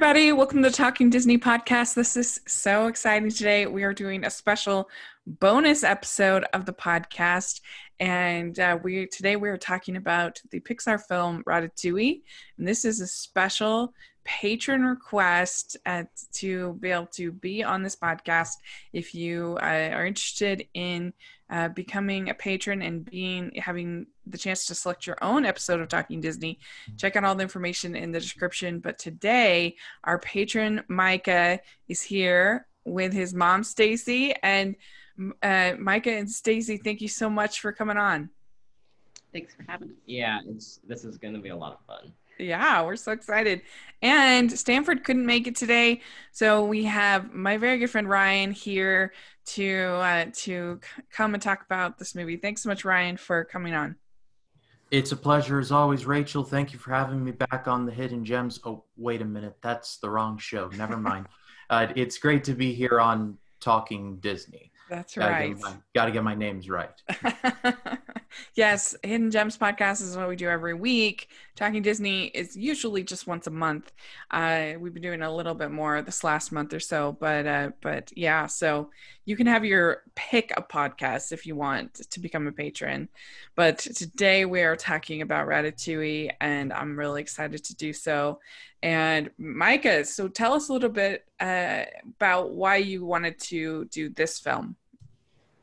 everybody. Welcome to the Talking Disney podcast. This is so exciting today. We are doing a special bonus episode of the podcast. And uh, we today we are talking about the Pixar film Ratatouille. And this is a special patron request uh, to be able to be on this podcast. If you uh, are interested in uh, becoming a patron and being having the chance to select your own episode of Talking Disney, check out all the information in the description. But today, our patron Micah is here with his mom Stacey, and uh, Micah and Stacey, thank you so much for coming on. Thanks for having us. Yeah, it's this is going to be a lot of fun. Yeah, we're so excited. And Stanford couldn't make it today, so we have my very good friend Ryan here to uh, to come and talk about this movie. Thanks so much, Ryan, for coming on. It's a pleasure as always, Rachel. Thank you for having me back on the Hidden Gems. Oh, wait a minute, that's the wrong show. Never mind. uh, it's great to be here on Talking Disney. That's Gotta right. Get my, gotta get my names right. yes, Hidden Gems podcast is what we do every week. Talking Disney is usually just once a month. Uh, we've been doing a little bit more this last month or so, but uh, but yeah, so you can have your pick a podcast if you want to become a patron. But today we are talking about Ratatouille, and I'm really excited to do so. And Micah, so tell us a little bit uh, about why you wanted to do this film.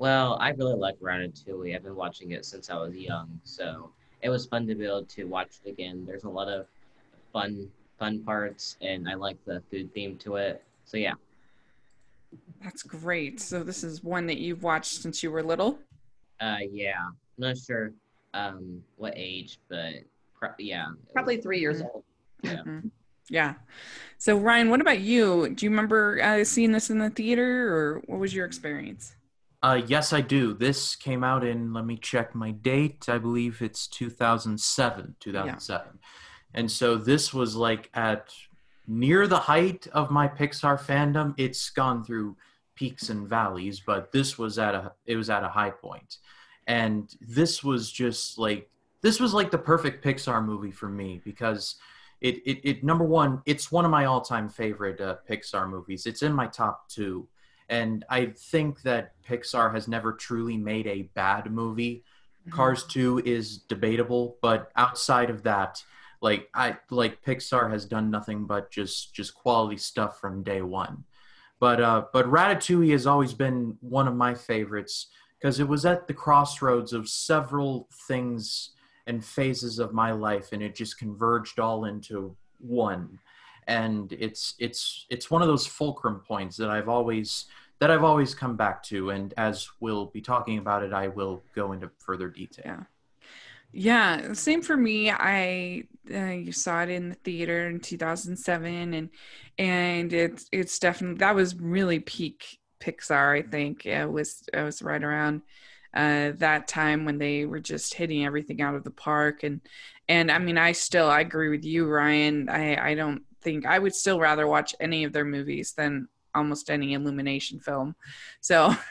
Well, I really like Ratatouille. I've been watching it since I was young, so it was fun to be able to watch it again. There's a lot of fun fun parts, and I like the food theme to it. So yeah. That's great. So this is one that you've watched since you were little. Uh, yeah. I'm not sure um what age, but pro- yeah. Probably three years Mhm. old. Yeah. Mhm. Yeah. So Ryan, what about you? Do you remember uh, seeing this in the theater, or what was your experience? Uh, yes, I do. This came out in, let me check my date. I believe it's 2007. 2007. And so this was like at near the height of my Pixar fandom. It's gone through peaks and valleys, but this was at a it was at a high point. And this was just like this was like the perfect Pixar movie for me because it it, it number one, it's one of my all-time favorite uh, Pixar movies. It's in my top 2 and I think that Pixar has never truly made a bad movie. Cars 2 is debatable, but outside of that, like I like Pixar has done nothing but just just quality stuff from day one. But uh but Ratatouille has always been one of my favorites because it was at the crossroads of several things and phases of my life and it just converged all into one and it's it's it's one of those fulcrum points that I've always that I've always come back to and as we'll be talking about it I will go into further detail. Yeah. Yeah, same for me. I uh, you saw it in the theater in 2007, and and it's it's definitely that was really peak Pixar. I think it was it was right around uh, that time when they were just hitting everything out of the park, and and I mean I still I agree with you, Ryan. I I don't think I would still rather watch any of their movies than almost any Illumination film. So.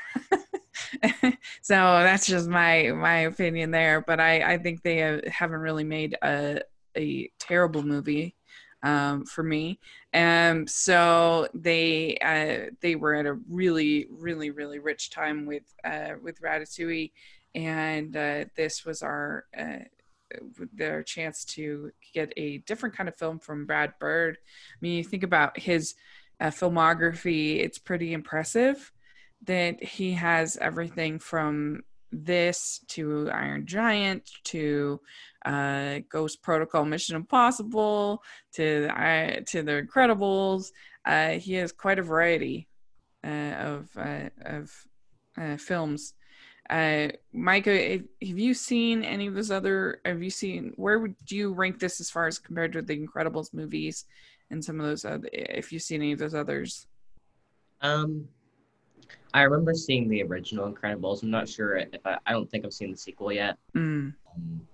so that's just my my opinion there but i i think they haven't really made a a terrible movie um, for me um so they uh they were at a really really really rich time with uh with ratatouille and uh this was our uh their chance to get a different kind of film from brad bird i mean you think about his uh, filmography it's pretty impressive that he has everything from this to Iron Giant to uh, Ghost Protocol, Mission Impossible to uh, to The Incredibles. Uh, he has quite a variety uh, of uh, of uh, films. Uh, Micah, have have you seen any of those other? Have you seen where would you rank this as far as compared to the Incredibles movies and some of those other? If you've seen any of those others, Um, I remember seeing the original Incredibles. I'm not sure if I. I don't think I've seen the sequel yet. mm, Um,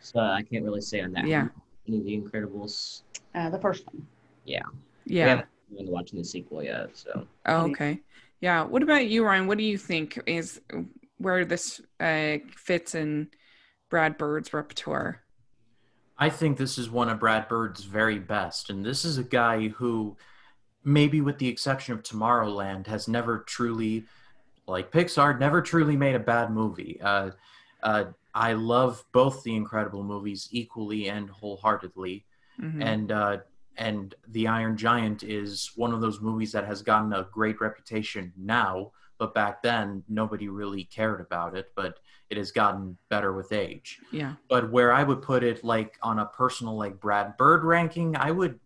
so I can't really say on that. Yeah. Any of the Incredibles. Uh, the first one. Yeah. yeah. haven't been watching the sequel yet, so. Oh, okay. Yeah. What about you, Ryan? What do you think is where this uh, fits in Brad Bird's repertoire? I think this is one of Brad Bird's very best, and this is a guy who, maybe with the exception of Tomorrowland, has never truly, like Pixar, never truly made a bad movie. Uh, uh, I love both the Incredible movies equally and wholeheartedly, Mhm. and uh, and The Iron Giant is one of those movies that has gotten a great reputation now, but back then nobody really cared about it. But it has gotten better with age. yeah. But where I would put it, like on a personal like Brad Bird ranking, I would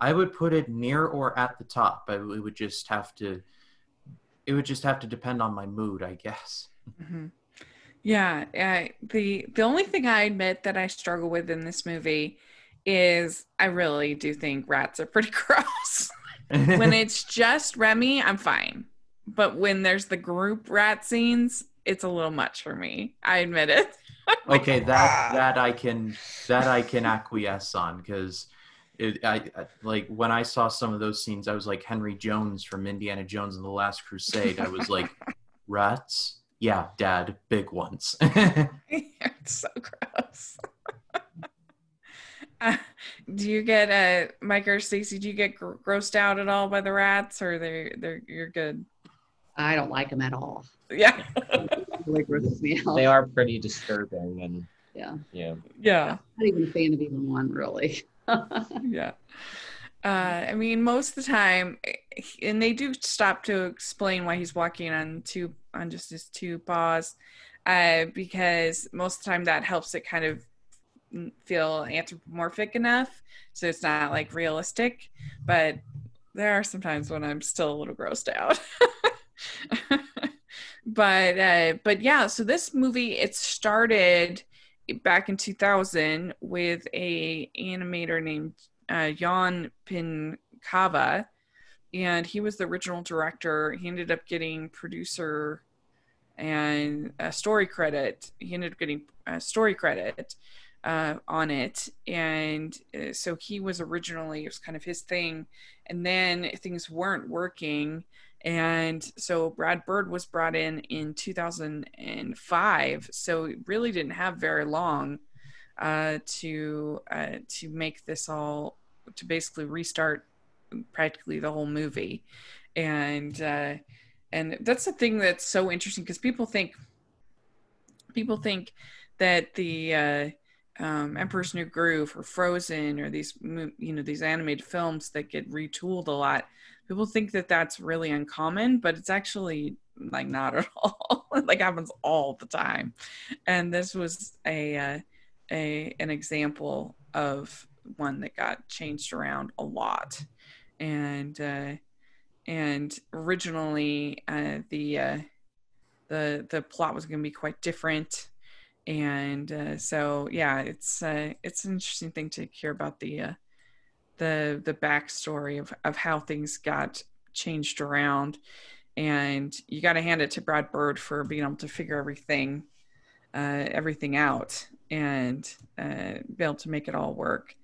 I would put it near or at the top. I, it would just have to it would just have to depend on my mood, I guess. hmm Yeah, uh, the the only thing I admit that I struggle with in this movie is I really do think rats are pretty gross. when it's just Remy, I'm fine, but when there's the group rat scenes, it's a little much for me. I admit it. okay that that i can that i can acquiesce on because it I, I like when i saw some of those scenes i was like henry jones from indiana jones and the last crusade i was like rats yeah dad big ones it's so gross. Uh, do you get uh Mike or Stacey? Do you get gr- grossed out at all by the rats, or they they're you're good? I don't like them at all. Yeah, It really grosses me out. They are pretty disturbing, and Yeah. yeah, yeah. I'm Not even a fan of even one, really. yeah. Uh, I mean, most of the time, and they do stop to explain why he's walking on two on just his two paws, uh, because most of the time that helps it kind of feel anthropomorphic enough, so it's not like realistic. But there are some times when I'm still a little grossed out. but uh, but yeah, so this movie it started back in 2000 with a animator named uh, Jan Pinkava, and he was the original director. He ended up getting producer and a story credit. He ended up getting a story credit uh, on it, and uh, so he was originally it was kind of his thing, and then things weren't working. And so Brad Bird was brought in in 2005. So really didn't have very long uh, to uh, to make this all to basically restart practically the whole movie, and uh, and that's the thing that's so interesting because people think people think that the uh, um, Emperor's New Groove or Frozen or these you know these animated films that get retooled a lot. People think that that's really uncommon, but it's actually like not at all. it like happens all the time, and this was a uh, a an example of one that got changed around a lot, and uh, and originally uh, the uh, the the plot was going to be quite different, and uh, so yeah, it's uh, it's an interesting thing to hear about the uh, the the backstory of of how things got changed around, and you got to hand it to Brad Bird for being able to figure everything uh, everything out and uh, be able to make it all work.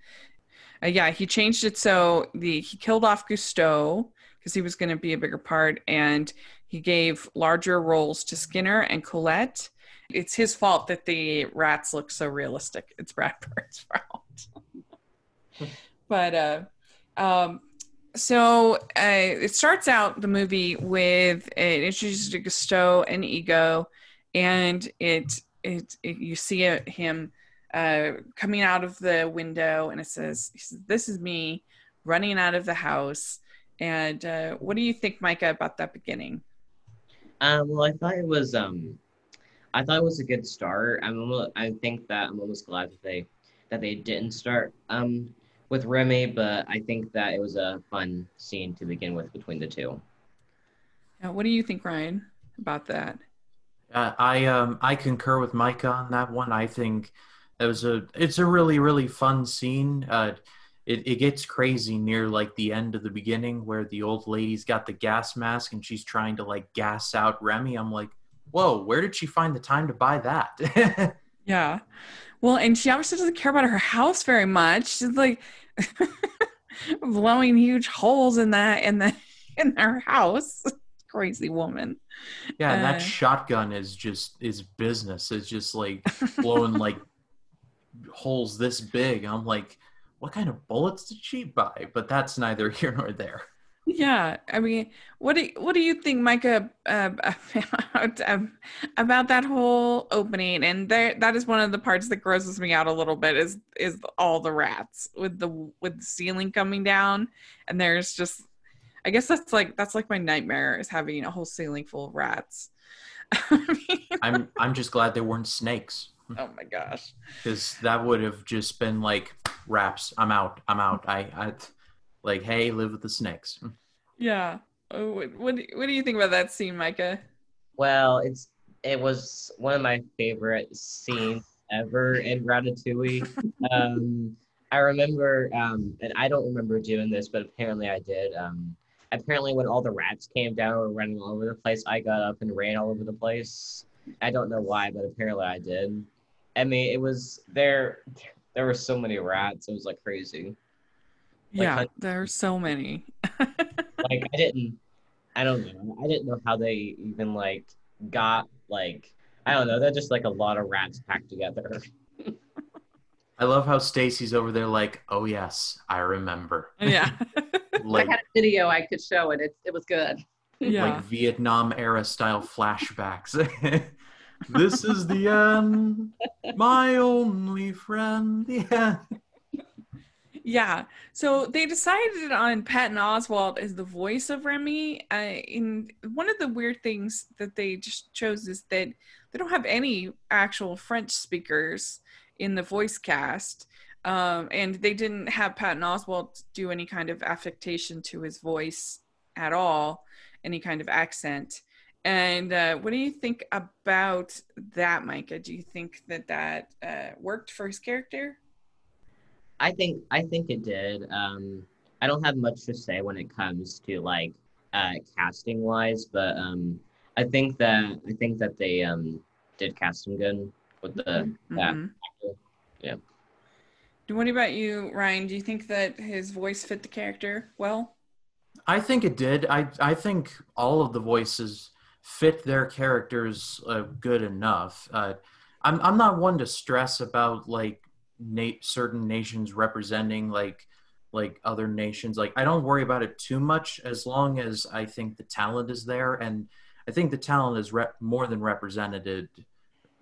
Uh, yeah, he changed it so the he killed off Gusteau because he was going to be a bigger part, and he gave larger roles to Skinner and Colette. It's his fault that the rats look so realistic. It's Brad Bird's fault. But uh, um, so uh, it starts out the movie with it introduces Gusteau and Ego, and it it, it you see him uh, coming out of the window, and it says, says, "This is me running out of the house." And uh, what do you think, Micah, about that beginning? Um, well, I thought it was um, I thought it was a good start. I'm almost, I think that I'm almost glad that they that they didn't start um with Remy, but I think that it was a fun scene to begin with between the two. Uh, what do you think, Ryan, about that? Uh, I um I concur with Micah on that one. I think it was a it's a really really fun scene. Uh, it it gets crazy near like the end of the beginning where the old lady's got the gas mask and she's trying to like gas out Remy. I'm like, whoa, where did she find the time to buy that? Yeah. Well, and she obviously doesn't care about her house very much. She's like blowing huge holes in that in the in her house. Crazy woman. yeah, and Uh. that shotgun is just is business. It's just like blowing like holes this big. I'm like, what kind of bullets did she buy? But that's neither here nor there. Yeah, I mean, what do what do you think, Micah, uh, about, um, about that whole opening? And there, that is one of the parts that grosses me out a little bit. Is is all the rats with the with the ceiling coming down, and there's just, I guess that's like that's like my nightmare is having a whole ceiling full of rats. I'm I'm just glad there weren't snakes. Oh my gosh. Because that would have just been like wraps. I'm out. I'm out. I I like, hey, live with the snakes. Yeah. Oh, what, what what do you think about that scene, Micah? Well, it's it was one of my favorite scenes ever in Ratatouille. um, I remember, um, and I don't remember doing this, but apparently I did. Um, apparently, when all the rats came down and were running all over the place, I got up and ran all over the place. I don't know why, but apparently I did. I mean, it was there. There were so many rats; it was like crazy. Like, yeah, there are so many. like I didn't, I don't know. I didn't know how they even like got like I don't know. They're just like a lot of rats packed together. I love how Stacey's over there, like, oh yes, I remember. Yeah. like, I had a video I could show it. It it was good. Yeah. Like Vietnam era style flashbacks. this is the end, my only friend. Yeah. Yeah. So they decided on Patton Oswalt as the voice of Remy. Uh, one of the weird things that they just chose is that they don't have any actual French speakers in the voice cast. Um, and they didn't have Patton Oswalt do any kind of affectation to his voice at all, any kind of accent. And uh, what do you think about that, Micah? Do you think that that uh, worked for his character? I think I think it did. Um, I don't have much to say when it comes to like uh, casting wise, but um, I think that I think that they um, did cast him good with the mm-hmm. that actor. Yeah. What about you, Ryan? Do you think that his voice fit the character well? I think it did. I I think all of the voices fit their characters uh, good enough. Uh, I'm I'm not one to stress about like na- certain nations representing like like other nations. Like i don't worry about it too much as long as i think the talent is there. And i think the talent is rep- more than represented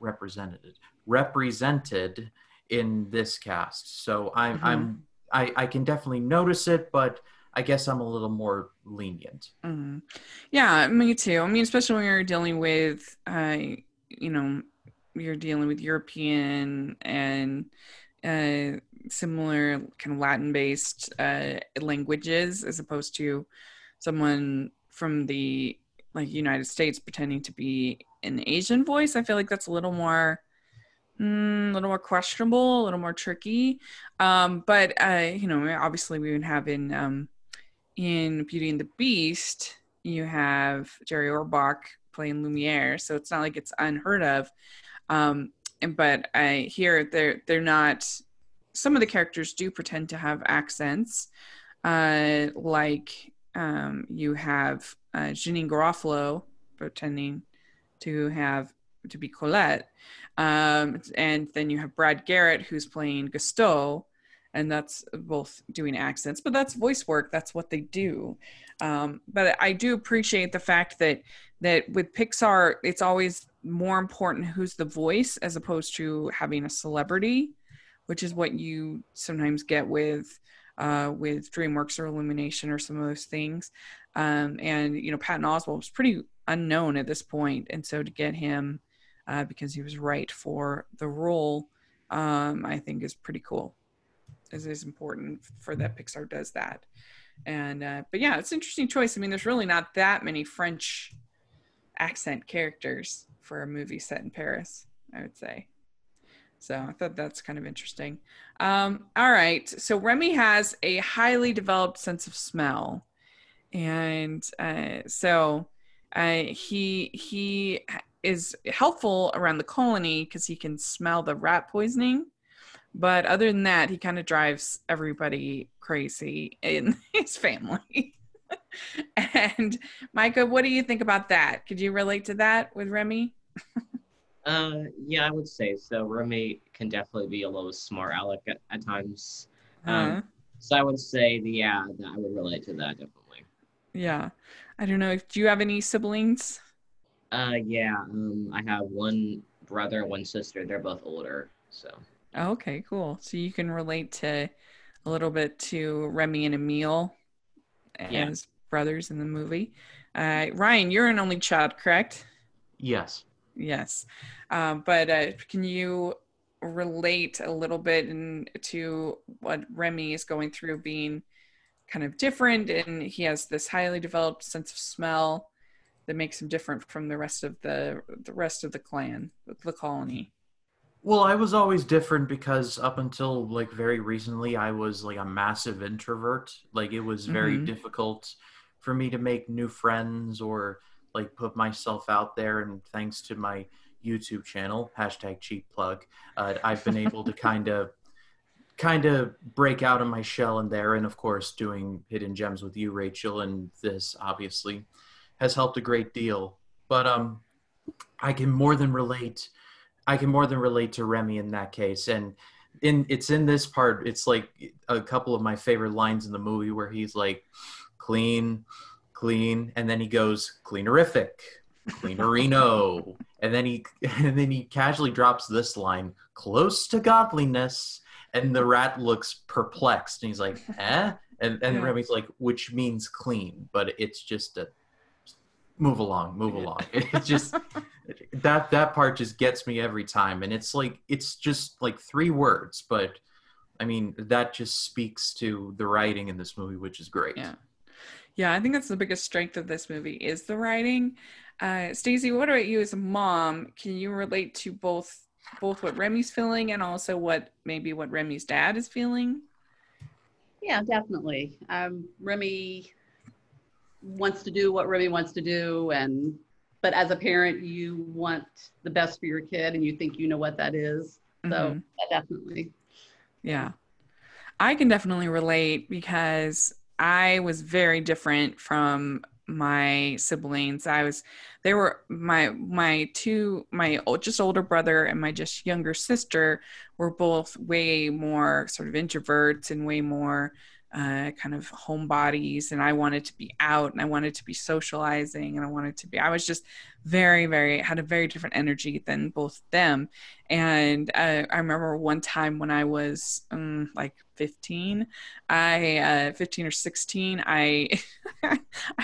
represented represented in this cast. So i'm mm-hmm. i'm I, I can definitely notice it but i guess i'm a little more lenient. Mm-hmm. yeah me too. I mean especially when you're dealing with uh you know you're dealing with european and uh, similar kind of Latin based uh, languages as opposed to someone from the like United States pretending to be an Asian voice. I feel like that's a little more mm, a little more questionable, a little more tricky. Um, but uh, you know, obviously we would have in um, in Beauty and the Beast, you have Jerry Orbach playing Lumiere, so it's not like it's unheard of. Um, but I hear they're they're not. Some of the characters do pretend to have accents, uh, like um, you have uh, Janeane Garofalo pretending to have to be Colette, um, and then you have Brad Garrett who's playing Gusteau, and that's both doing accents, but that's voice work. That's what they do. Um, but I do appreciate the fact that that with Pixar, it's always more important who's the voice as opposed to having a celebrity, which is what you sometimes get with uh, with DreamWorks or Illumination or some of those things. Um, and you know, Patton Oswalt was pretty unknown at this point, and so to get him uh, because he was right for the role, um, I think is pretty cool. It is important for that Pixar does that. And uh, but yeah, it's an interesting choice. I mean, there's really not that many French accent characters for a movie set in Paris, I would say. So I thought that's kind of interesting. Um, all right. So Remy has a highly developed sense of smell. And uh, so uh, he he is helpful around the colony because he can smell the rat poisoning. But other than that, he kind of drives everybody crazy in his family. and Micah, what do you think about that? Could you relate to that with Remy? Uh, yeah, I would say so. Remy can definitely be a little smart aleck at, at times. Um, Uh, So I would say, the, yeah, that I would relate to that definitely. yeah. I don't know. if Do you have any siblings? Uh, yeah, um, I have one brother and one sister. They're both older, so Oh, okay, cool. So you can relate to a little bit to Remy and Emile Yeah. as brothers in the movie. Uh, Ryan, you're an only child, correct? Yes. Yes. Um, but uh, can you relate a little bit in, to what Remy is going through being kind of different and he has this highly developed sense of smell that makes him different from the rest of the the rest of the clan, the colony. Well, I was always different because up until like very recently, I was like a massive introvert. Like it was very Mhm. difficult for me to make new friends or like put myself out there. And thanks to my YouTube channel, hashtag cheap plug, uh, I've been able to kind of kind of break out of my shell in there. And of course, doing hidden gems with you, Rachel, and this obviously has helped a great deal. But um, I can more than relate. I can more than relate to Remy in that case, and in it's in this part. It's like a couple of my favorite lines in the movie where he's like, "Clean, clean," and then he goes, "Cleanerific, cleanerino," and then he and then he casually drops this line, "Close to godliness," and the rat looks perplexed, and he's like, "Eh," and and Yeah. Remy's like, "Which means clean," but it's just a move along, move along. It's just that that part just gets me every time and it's like it's just like three words but i mean that just speaks to the writing in this movie which is great Yeah. Yeah, I think that's the biggest strength of this movie is the writing. Uh, Stacey, what about you as a mom? Can you relate to both both what Remy's feeling and also what maybe what Remy's dad is feeling? Yeah, definitely. Um, Remy wants to do what Remy wants to do, and but as a parent, you want the best for your kid, and you think you know what that is. So Mhm. yeah, definitely. Yeah. I can definitely relate because I was very different from my siblings. I was they were my my two my o- just older brother and my just younger sister were both way more sort of introverts and way more uh, kind of homebodies and I wanted to be out and I wanted to be socializing and I wanted to be I was just very very had a very different energy than both them. And uh, I remember one time when I was um, like 15, I uh, 15 or 16, I I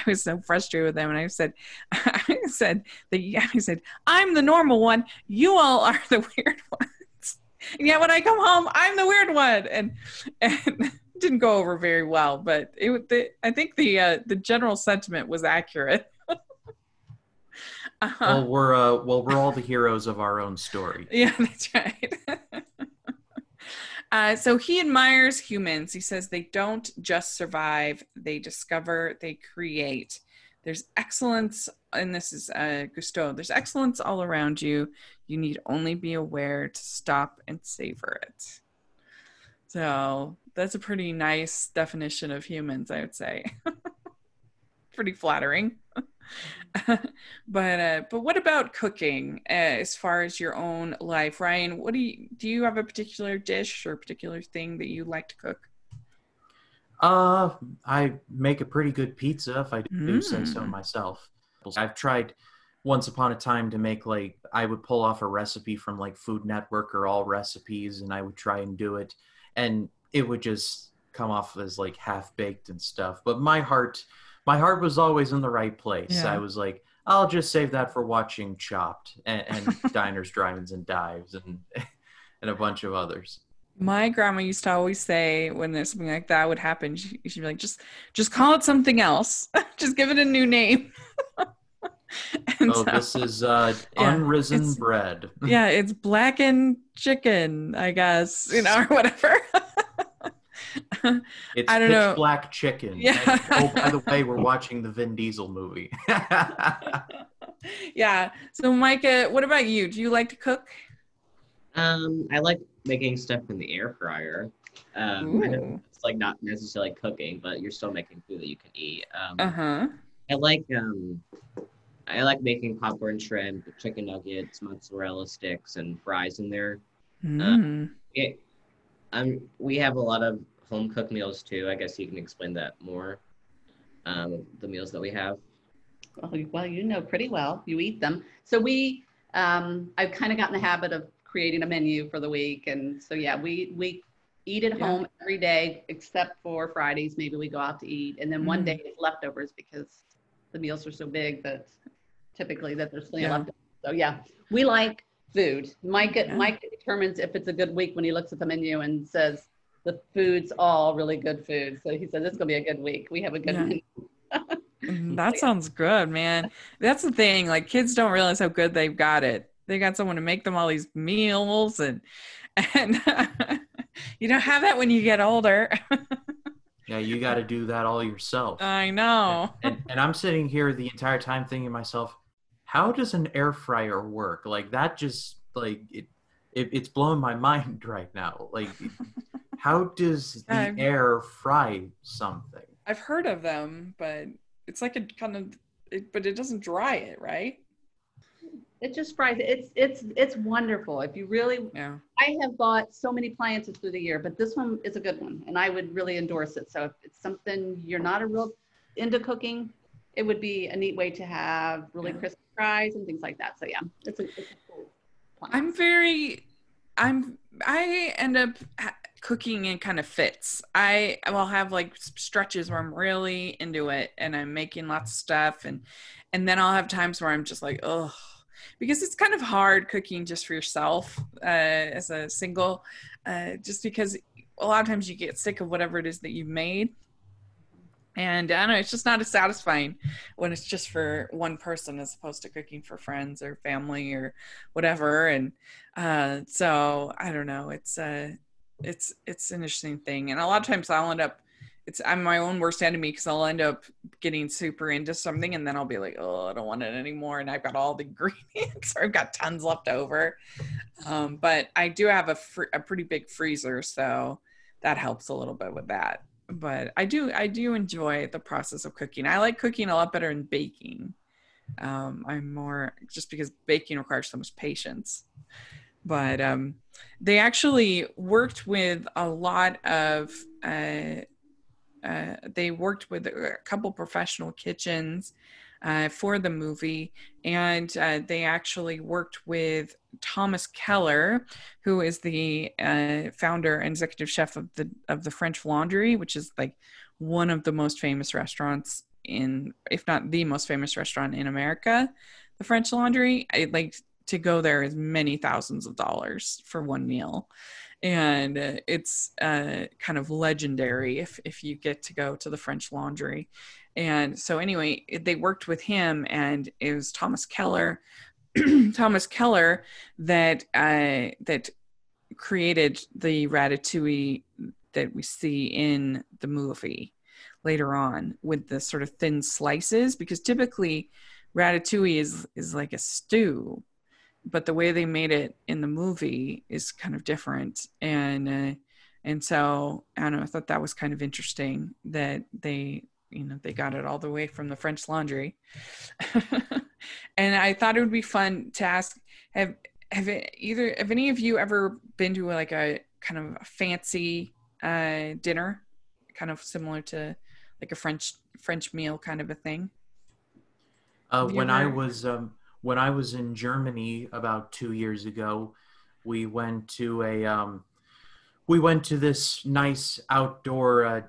was so frustrated with them, and I said, I said yeah, I said I'm the normal one, you all are the weird ones, and yet when I come home, I'm the weird one, and and didn't go over very well, but it the, I think the uh, the general sentiment was accurate. uh-huh. well we're uh well we're all the heroes of our own story Yeah, that's right. uh, so he admires humans. He says they don't just survive, they discover, they create. There's excellence, and this is uh, Gusteau. There's excellence all around you. You need only be aware to stop and savor it. So that's a pretty nice definition of humans, I would say. pretty flattering. but uh, but what about cooking uh, as far as your own life, Ryan? What do you do? You have a particular dish or a particular thing that you like to cook? uh i make a pretty good pizza if i do say so Mm. myself i've tried once upon a time to make like i would pull off a recipe from like food network or all recipes and i would try and do it and it would just come off as like half baked and stuff but my heart my heart was always in the right place Yeah. i was like i'll just save that for watching chopped and, and diners drive-ins and dives and and a bunch of others My grandma used to always say when there's something like that would happen, she, she'd be like, "Just just call it something else. just give it a new name." And oh so- this is uh Yeah, unrisen bread yeah, it's blackened chicken, I guess, you know, or whatever. It's I don't know. black chicken. Yeah. And, oh, by the way, we're watching the Vin Diesel movie. yeah. So, Micah, what about you? Do you like to cook? Um, I like making stuff in the air fryer. Um, I know it's like not necessarily cooking, but you're still making food that you can eat. Um, Uh huh. I like um, I like making popcorn shrimp, chicken nuggets, mozzarella sticks, and fries in there. Mm. It, um, we have a lot of home cooked meals too. I guess you can explain that more. Um, the meals that we have. Well, you- well, you know pretty well. You eat them. So we, um, I've kind of gotten the habit of creating a menu for the week, and so yeah, we we eat at Yeah. home every day except for Fridays. Maybe we go out to eat, and then one Mm. day is leftovers because the meals are so big that typically that there's plenty Yeah. left. So yeah, we like food. Mike Yeah. Mike determines if it's a good week when he looks at the menu and says the food's all really good food. So he said this is gonna be a good week. We have a good Yeah. menu. Mm, That sounds good, man. That's the thing. Like kids don't realize how good they've got it. They got someone to make them all these meals and and you don't have that when you get older. Yeah, you got to do that all yourself. I know. and, and I'm sitting here the entire time thinking to myself, how does an air fryer work? Like that just like it, it it's blowing my mind right now. Like how does the Um, air fry something? I've heard of them, but it's like a kind of it, but it doesn't dry it, right? It just fries. It's it's it's wonderful. If you really, Yeah. I have bought so many appliances through the year, but this one is a good one, and I would really endorse it. So if it's something you're not a real into cooking, it would be a neat way to have really Yeah. crispy fries and things like that. So yeah, it's a, it's a cool. appliance. I'm very I'm I end up ha- cooking in kind of fits. I will have like stretches where I'm really into it and I'm making lots of stuff and and then I'll have times where I'm just like, oh, because it's kind of hard cooking just for yourself uh, as a single, uh, just because a lot of times you get sick of whatever it is that you've made. And I don't know, it's just not as satisfying when it's just for one person as opposed to cooking for friends or family or whatever. And uh, so I don't know, it's uh, it's it's an interesting thing. And a lot of times I'll end up it's I'm my own worst enemy because I'll end up getting super into something and then I'll be like, oh, I don't want it anymore. And I've got all the ingredients or I've got tons left over. Um, but I do have a, fr- a pretty big freezer, so that helps a little bit with that. But I do I do enjoy the process of cooking. I like cooking a lot better than baking. Um, I'm more just because baking requires so much patience. But um, they actually worked with a lot of uh, uh, they worked with a couple professional kitchens uh, for the movie, and uh, they actually worked with Thomas Keller, who is the uh, founder and executive chef of the of the French Laundry, which is like one of the most famous restaurants in, if not the most famous restaurant in America. The French Laundry, I like to go there is many thousands of dollars for one meal and it's uh, kind of legendary if if you get to go to the French Laundry. And so anyway, they worked with him, and it was Thomas Keller, Thomas Keller that uh, that created the ratatouille that we see in the movie later on with the sort of thin slices because typically ratatouille is is like a stew but the way they made it in the movie is kind of different. And uh, and so i don't know i thought that was kind of interesting that they you know they got it all the way from the french laundry. And i thought it would be fun to ask have have it, either have any of you ever been to like a kind of a fancy uh dinner? Kind of similar to like a french french meal kind of a thing? Uh, when I was um, when I was in Germany about two years ago, we went to a um, we went to this nice outdoor. Uh,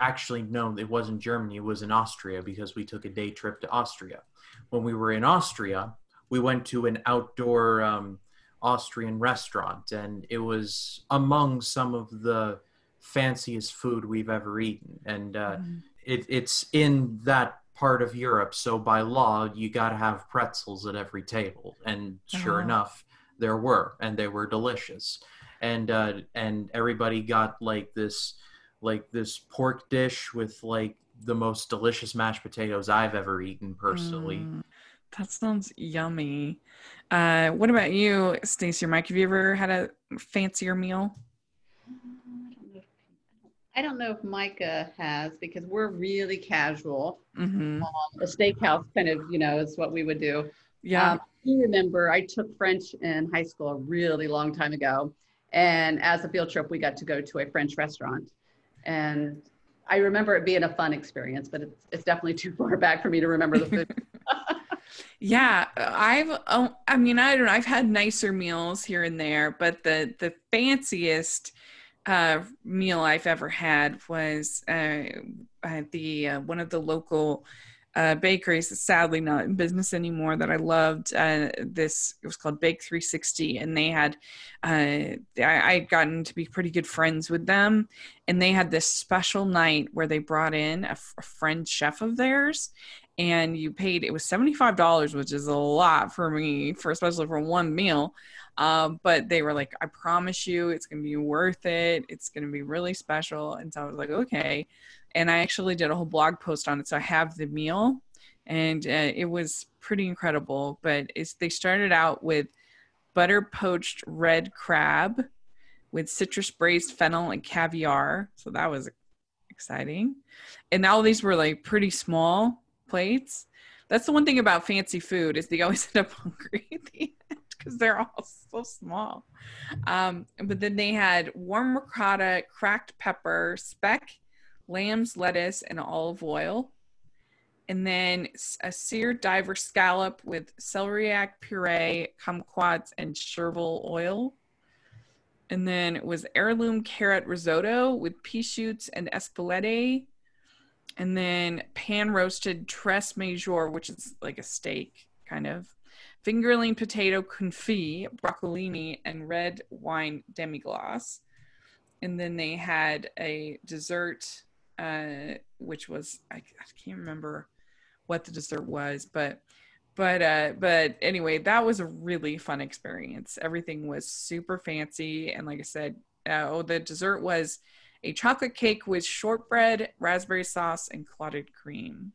actually, no, it wasn't Germany. It was in Austria because we took a day trip to Austria. When we were in Austria, we went to an outdoor um, Austrian restaurant, and it was among some of the fanciest food we've ever eaten. And uh, it, it's in that part of Europe, so by law you got to have pretzels at every table, and sure Oh. enough, there were, and they were delicious, and uh, and everybody got like this like this pork dish with like the most delicious mashed potatoes I've ever eaten personally. Mm, that sounds yummy. Uh, what about you, Stacey or Mike? Have you ever had a fancier meal? I don't know if- I don't know if Micah has because we're really casual. hmm Um, a steakhouse kind of, you know, is what we would do. Yeah. Um, I remember I took French in high school a really long time ago. And as a field trip, we got to go to a French restaurant. And I remember it being a fun experience, but it's, it's definitely too far back for me to remember the food. Yeah, I've oh, I mean I don't know I've had nicer meals here and there, but the the fanciest uh, meal I've ever had was uh, at the uh, one of the local uh, bakeries. Sadly, not in business anymore. That I loved. Uh, this it was called Bake 360, and they had uh, I I'd gotten to be pretty good friends with them, and they had this special night where they brought in a, f- a friend chef of theirs, and you paid it was $75 which is a lot for me for especially for one meal um, but they were like i promise you it's going to be worth it. It's going to be really special. And so i was like okay. And i actually did a whole blog post on it. So i have the meal and uh, it was pretty incredible. But it's they started out with butter poached red crab with citrus braised fennel and caviar. So that was exciting. And all these were like pretty small plates. That's the one thing about fancy food is they always end up hungry at the because they're all so small. Um, but then they had warm ricotta, cracked pepper, speck, lamb's lettuce, and olive oil. And then a seared diver scallop with celeriac puree, kumquats, and chervil oil. And then it was heirloom carrot risotto with pea shoots and espelette and then pan roasted teres major, which is like a steak kind of, fingerling potato confit, broccolini, and red wine demi-glace. And then they had a dessert, uh, which was I, I can't remember what the dessert was, but but uh but anyway that was a really fun experience everything was super fancy and like i said uh, oh the dessert was a chocolate cake with shortbread, raspberry sauce, and clotted cream.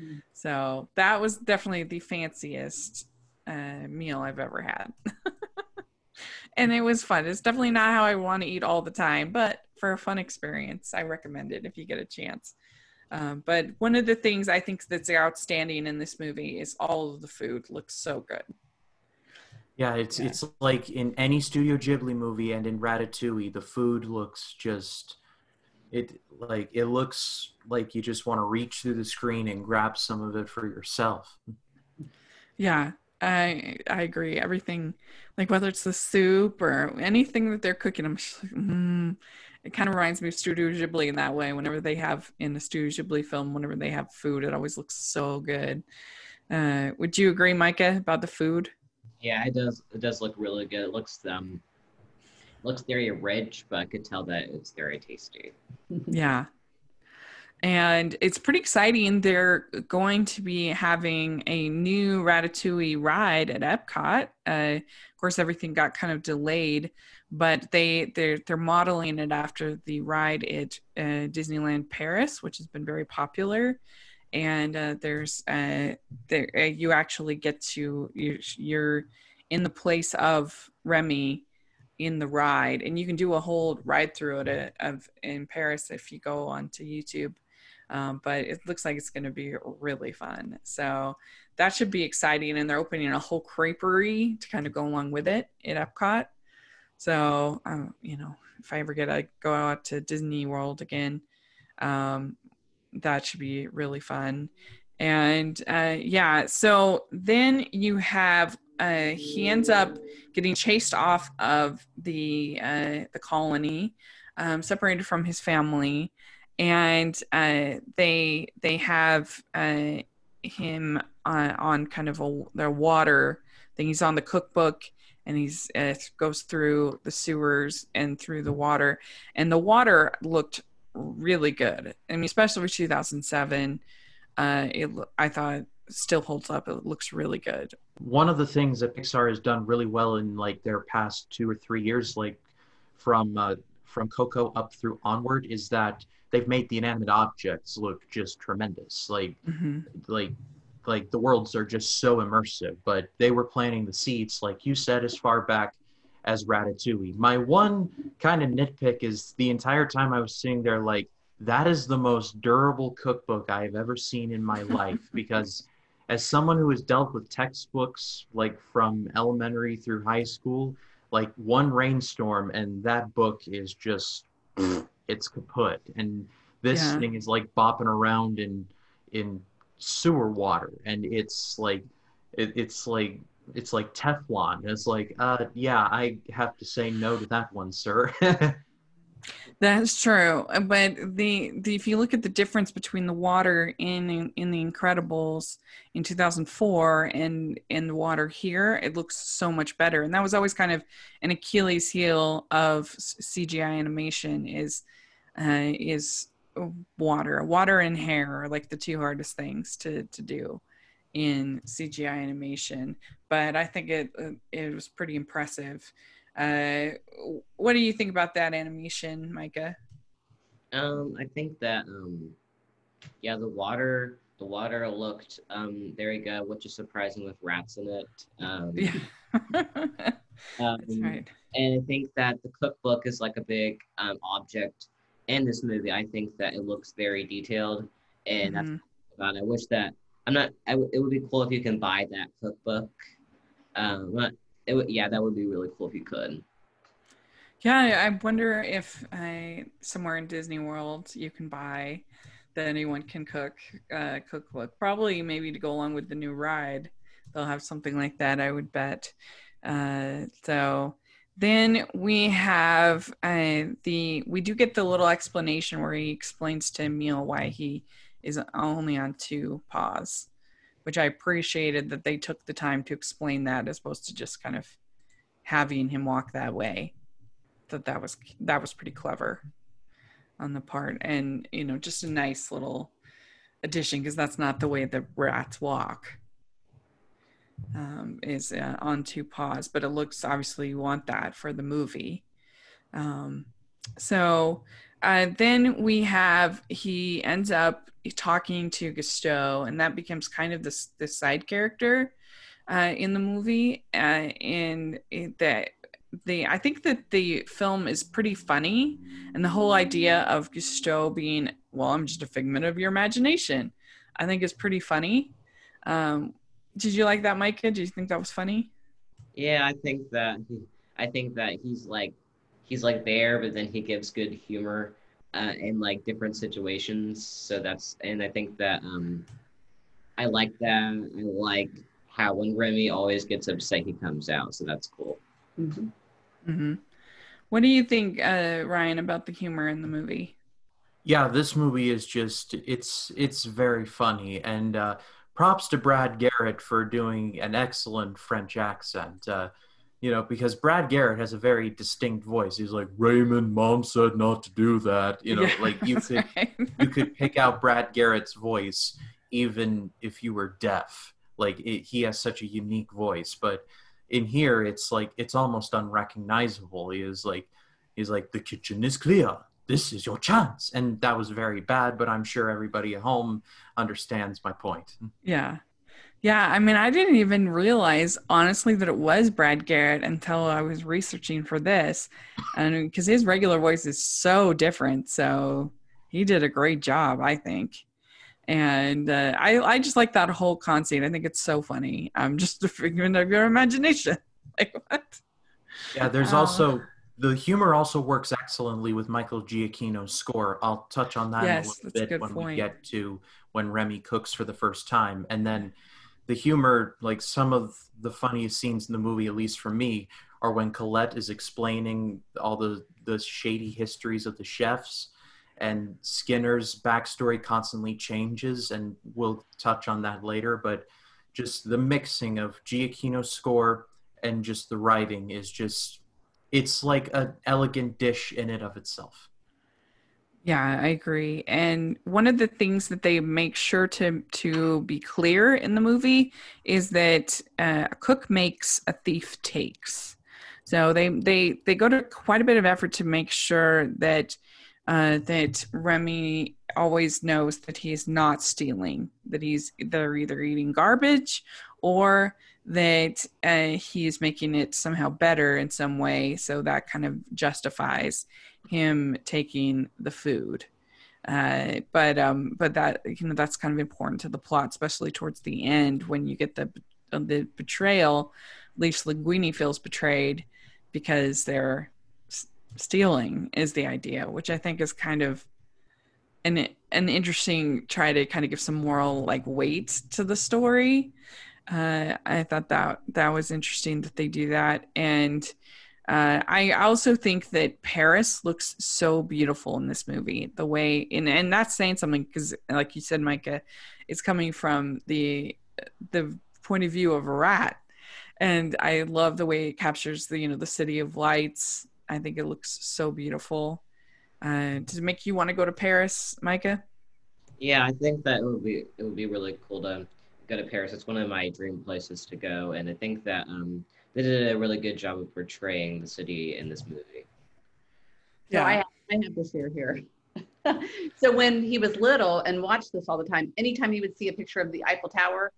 Mm. So that was definitely the fanciest uh, meal I've ever had. and it was fun. It's definitely not how I want to eat all the time, but for a fun experience, I recommend it if you get a chance. Um, but one of the things I think that's outstanding in this movie is all of the food looks so good. Yeah, it's Yeah. it's like in any Studio Ghibli movie and in Ratatouille, the food looks just it like it looks like you just want to reach through the screen and grab some of it for yourself. Yeah, I I agree. Everything, like whether it's the soup or anything that they're cooking, I'm just like, mm. it kind of reminds me of Studio Ghibli in that way. Whenever they have in a Studio Ghibli film, whenever they have food, it always looks so good. Uh, would you agree, Micah, about the food? Yeah, it does. It does look really good. It looks um, looks very rich, but I could tell that it's very tasty. Yeah. And it's pretty exciting. They're going to be having a new Ratatouille ride at Epcot. Uh, of course, everything got kind of delayed, but they they're they're modeling it after the ride at uh, Disneyland Paris, which has been very popular. And uh, there's uh, there uh, you actually get to you, you're in the place of Remy in the ride and you can do a whole ride through it uh, of in paris if you go onto youtube um, but it looks like it's going to be really fun. So that should be exciting and they're opening a whole creperie to kind of go along with it at epcot. So um, you know if i ever get to go out to disney world again um, that should be really fun. And uh, yeah so then you have uh, he ends up getting chased off of the uh, the colony, um, separated from his family, and uh, they they have uh, him on, on kind of a their water thing. He's on the cookbook, and he's uh, goes through the sewers and through the water, and the water looked really good. I mean, especially for 2007, uh, it I thought still holds up. It looks really good. One of the things that Pixar has done really well in like their past two or three years, like from uh, from Coco up through onward, is that they've made the inanimate objects look just tremendous. Like hmm like like the worlds are just so immersive but they were planting the seeds like you said as far back as Ratatouille. My one kind of nitpick is the entire time I was sitting there, like, that is the most durable cookbook I have ever seen in my life because as someone who has dealt with textbooks like from elementary through high school, like one rainstorm and that book is just it's kaput. And this Yeah. thing is like bopping around in in sewer water and it's like it, it's like it's like Teflon. It's like, uh yeah, I have to say no to that one, sir. That's true, but the, the if you look at the difference between the water in in the Incredibles in 2004 and in the water here, it looks so much better. And that was always kind of an Achilles heel of CGI animation is uh, is water. Water and hair are like the two hardest things to to do in CGI animation. But I think it uh, it was pretty impressive. Uh, what do you think about that animation, Micah? Um, I think that um, yeah, the water the water looked um very good, which is surprising with rats in it. Um, Yeah, um, that's right. And I think that the cookbook is like a big um, object in this movie. I think that it looks very detailed, and that's Mhm. about. it. I wish that I'm not. I w- it would be cool if you can buy that cookbook. Um, but it would, yeah, that would be really cool if you could. Yeah, I I wonder if uh, somewhere in Disney World you can buy the anyone can cook uh, cookbook. Probably maybe to go along with the new ride, they'll have something like that. I would bet. Uh, so then we have uh, the we do get the little explanation where he explains to Emile why he is only on two paws, which I appreciated that they took the time to explain that as opposed to just kind of having him walk that way. That that was that was pretty clever on the part. And you know just a nice little addition because that's not the way the rats walk um, is uh, on two paws but it looks obviously you want that for the movie um, so uh, then we have he ends up talking to Gusteau and that becomes kind of this this side character uh, in the movie uh, and that the I think that the film is pretty funny, and the whole idea of Gusteau being well, I'm just a figment of your imagination, I think is pretty funny. Um, did you like that, Micah? Did you think that was funny? Yeah, I think that he, I think that he's like he's like there, but then he gives good humor uh, in like different situations. So that's and I think that um I like that. I like how when Remy always gets upset, he comes out. So that's cool. Mhm. hmm What do you think, uh, Ryan, about the humor in the movie? yeah this movie is just it's it's very funny and uh props to brad garrett for doing an excellent french accent uh you know because brad garrett has a very distinct voice. He's like raymond mom said not to do that you know Yeah, like you could right. you could pick out brad garrett's voice even if you were deaf. Like it, he has such a unique voice but in here it's like it's almost unrecognizable. He is like he's like the kitchen is clear this is your chance and that was very bad but i'm sure everybody at home understands my point Yeah. Yeah. I mean, I didn't even realize, honestly, that it was Brad Garrett until I was researching for this. And because his regular voice is so different. So he did a great job, I think. And uh, I, I just like that whole conceit. I think it's so funny. I'm just a figment of your imagination. Like, what? yeah there's Oh. also the humor also works excellently with michael giacchino's score. I'll touch on that Yes, in a little bit good when point. we get to when remy cooks for the first time. And then the humor like some of the funniest scenes in the movie at least for me are when colette is explaining all the the shady histories of the chefs and skinner's backstory constantly changes and we'll touch on that later. But just the mixing of giacchino's score and just the writing is just it's like an elegant dish in and of itself Yeah, I agree. And one of the things that they make sure to to be clear in the movie is that uh, a cook makes, a thief takes. So they they they go to quite a bit of effort to make sure that uh, that Remy always knows that he's not stealing. That he's they're either eating garbage or that uh, he's making it somehow better in some way, so that kind of justifies him taking the food. Uh, but um, but that you know that's kind of important to the plot, especially towards the end when you get the the betrayal. Least Linguini feels betrayed because they're s- stealing is the idea, which I think is kind of an an interesting try to kind of give some moral like weight to the story. Uh, I thought that that was interesting that they do that, and uh, I also think that Paris looks so beautiful in this movie. The way, and and that's saying something because, like you said, Micah, it's coming from the the point of view of a rat, and I love the way it captures the you know the city of lights. I think it looks so beautiful. Uh, does it make you want to go to Paris, Micah? Yeah, I think that it would be it would be really cool to go to Paris. It's one of my dream places to go, and I think that um, they did a really good job of portraying the city in this movie. So I, I have to share here. so when he was little and watched this all the time, anytime he would see a picture of the Eiffel Tower,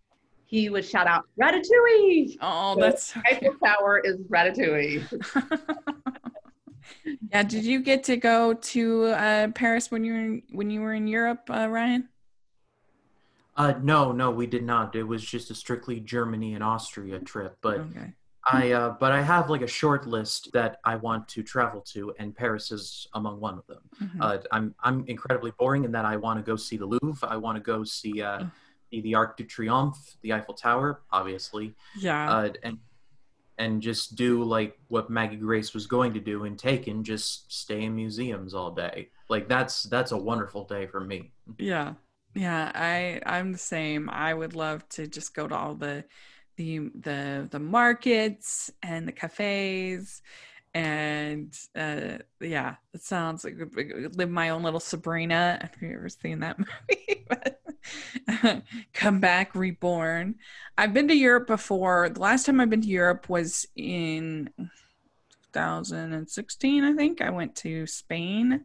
he would shout out "Ratatouille!" Oh, So that's so Eiffel Tower is Ratatouille. yeah. Did you get to go to uh, Paris when you were in, when you were in Europe, uh, Ryan? Uh, no, no, we did not. It was just a strictly Germany and Austria trip. But okay. I, uh, but I have like a short list that I want to travel to, and Paris is among one of them. Mhm. Uh, I'm, I'm incredibly boring in that I want to go see the Louvre. I want to go see uh, Mm. the, the Arc de Triomphe, the Eiffel Tower, obviously, yeah. uh, and and just do like what Maggie Grace was going to do in Taken, just stay in museums all day. Like that's that's a wonderful day for me. Yeah. Yeah, I I'm the same. I would love to just go to all the the the the markets and the cafes and uh yeah, it sounds like live my own little Sabrina. Have you ever seen that movie? Come back reborn. I've been to Europe before. The last time I've been to Europe was in 2016, I think. I went to Spain.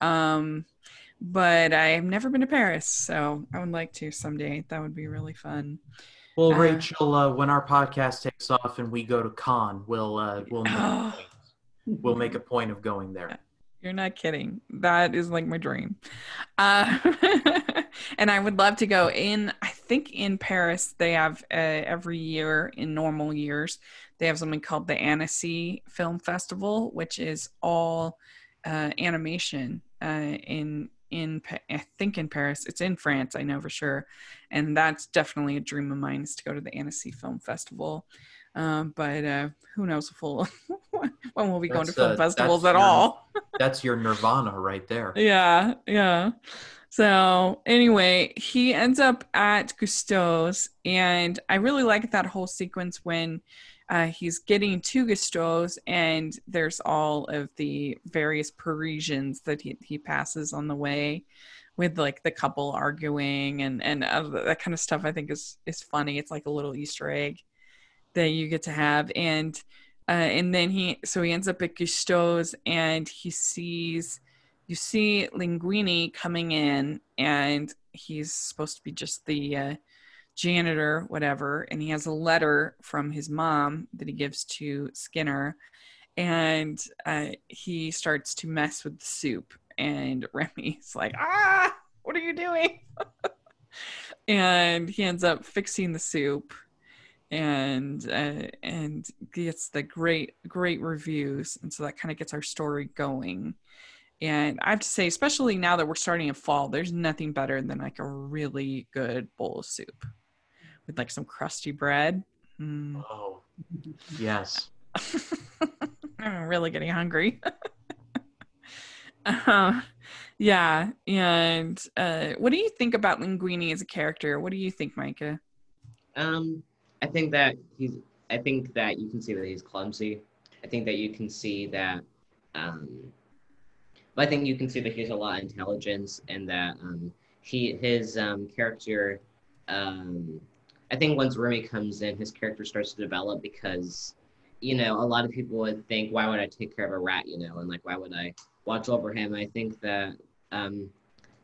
Um but I've never been to Paris, so I would like to someday. That would be really fun. Well, Uh, Rachel, uh, when our podcast takes off and we go to Con, we'll uh, we'll make, a Oh. point. we'll make a point of going there. You're not kidding. That is like my dream. Uh, and I would love to go in, I think in Paris, they have uh, every year in normal years, they have something called the Annecy Film Festival, which is all uh, animation uh, in in I think in Paris. It's in France, I know for sure, and that's definitely a dream of mine is to go to the Annecy Film Festival. Um, but uh, who knows if we'll when will we going to film uh, festivals at your- all? That's your Nirvana right there. Yeah, yeah. So anyway, he ends up at Gusteau's, and I really like that whole sequence when uh, he's getting to Gusteau's, and there's all of the various Parisians that he, he passes on the way, with like the couple arguing and and that kind of stuff. I think is is funny. It's like a little Easter egg that you get to have, and uh, and then he so he ends up at Gusteau's, and he sees you see Linguini coming in, and he's supposed to be just the uh, janitor, whatever, and he has a letter from his mom that he gives to Skinner, and uh, he starts to mess with the soup, and Remy's like, "Ah, what are you doing?" and he ends up fixing the soup. And uh, and gets the great great reviews. And so that kind of gets our story going. And I have to say, especially now that we're starting in fall, there's nothing better than like a really good bowl of soup with like some crusty bread. Mm. Oh, yes. I'm really getting hungry. uh, yeah, and uh, what do you think about Linguini as a character? What do you think, Micah? Um, I think that he's. I think that you can see that he's clumsy. I think that you can see that. Um, but I think you can see that he has a lot of intelligence and that um, he his um, character. Um, I think once Remy comes in, his character starts to develop because, you know, a lot of people would think, why would I take care of a rat, you know, and like why would I watch over him? I think that um,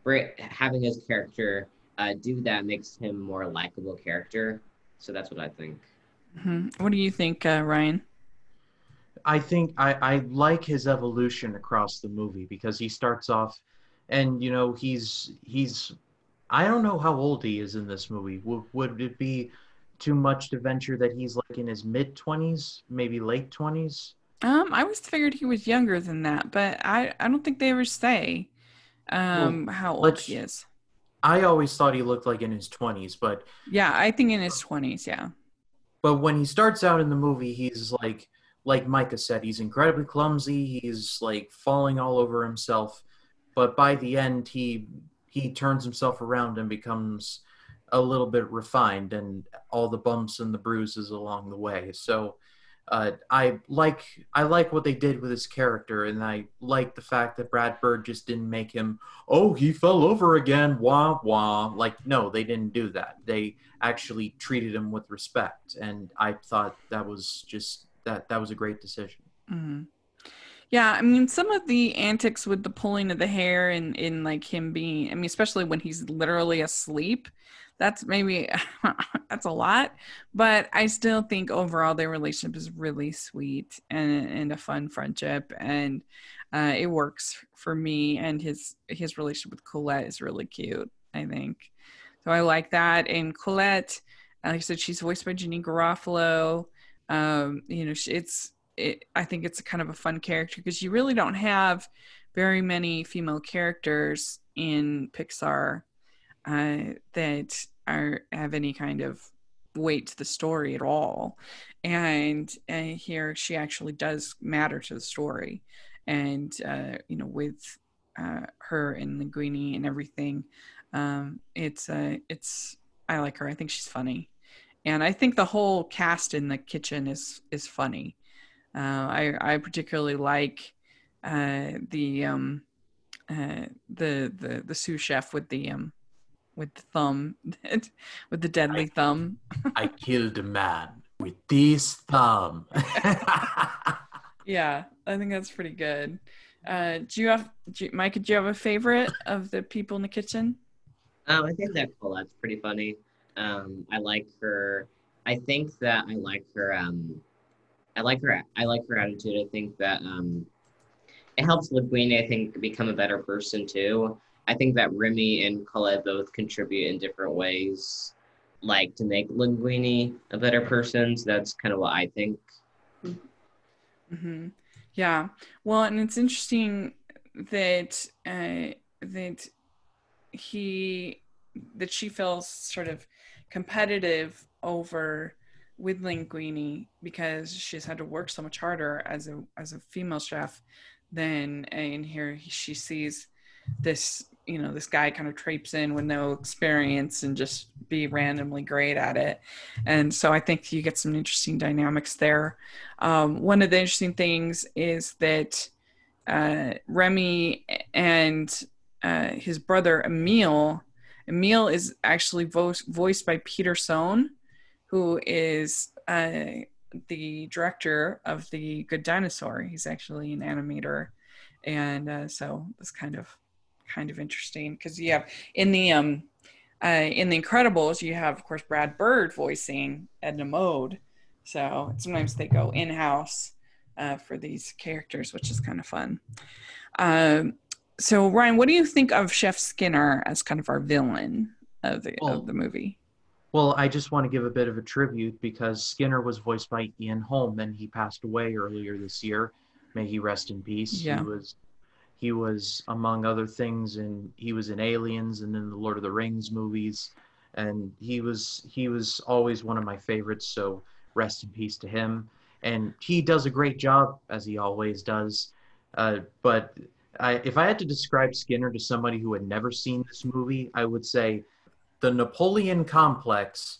Bra- having his character uh, do that makes him more likable character So that's what I think. hmm What do you think, uh, Ryan? I think I, I like his evolution across the movie because he starts off and you know he's he's I don't know how old he is in this movie. Would would it be too much to venture that he's like in his mid twenties, maybe late twenties? Um, I always figured he was younger than that, but I, I don't think they ever say um how old he is. I always thought he looked like in his twenties, but Yeah, I think in his twenties. Yeah. but when he starts out in the movie, he's like like Micah said, he's incredibly clumsy. He's like falling all over himself, but by the end, he he turns himself around and becomes a little bit refined, and all the bumps and the bruises along the way. So. Uh, I like I like what they did with his character, and I like the fact that Brad Bird just didn't make him. Oh, he fell over again. Wah wah. Like no, they didn't do that. They actually treated him with respect, and I thought that was just that that was a great decision. hmm Yeah, I mean, some of the antics with the pulling of the hair and in like him being, I mean, especially when he's literally asleep, that's maybe that's a lot. But I still think overall their relationship is really sweet and and a fun friendship, and uh, it works for me. And his his relationship with Colette is really cute. I think so. I like that. And Colette, like I said, she's voiced by Janeane Garofalo. Um, you know, it's it, I think it's kind of a fun character because you really don't have very many female characters in Pixar uh, that are have any kind of weight to the story at all, and uh, here she actually does matter to the story, and uh, you know with uh, her and Linguini and everything, um, it's uh, it's I like her. I think she's funny, and I think the whole cast in the kitchen is is funny. Uh, I I particularly like uh, the um, uh, the the the sous chef with the um with the thumb with the deadly thumb. I killed a man with this thumb. Yeah, I think that's pretty good. Uh, do you have, do you, Mike? Do you have a favorite of the people in the kitchen? Um, I think that Colette's pretty funny. Um, I like her. I think that I like her. Um, I like her. I like her attitude. I think that um, it helps Linguini. I think become a better person too. I think that Remy and Colette both contribute in different ways, like to make Linguini a better person. So that's kind of what I think. hmm Yeah. Well, and it's interesting that uh, that he that she feels sort of competitive over with Linguini because she's had to work so much harder as a as a female chef than and here she sees this you know this guy kind of traipse in with no experience and just be randomly great at it. And so i think you get some interesting dynamics there. Um, one of the interesting things is that uh, remy and uh, his brother emile emile is actually vo- voiced by peter sohn who is uh, the director of the good dinosaur he's actually an animator and uh, so it's kind of kind of interesting because you have in the um uh, in the Incredibles you have of course Brad Bird voicing Edna Mode, so sometimes they go in house uh, for these characters, which is kind of fun. Um, so Ryan, what do you think of Chef Skinner as kind of our villain of the Well, of the movie? Well, I just want to give a bit of a tribute because Skinner was voiced by Ian Holm, and he passed away earlier this year. May he rest in peace. Yeah. He was he was among other things and he was in Aliens and in the Lord of the Rings movies and he was he was always one of my favorites so rest in peace to him and he does a great job as he always does uh, but I, if I had to describe Skinner to somebody who had never seen this movie I would say the Napoleon complex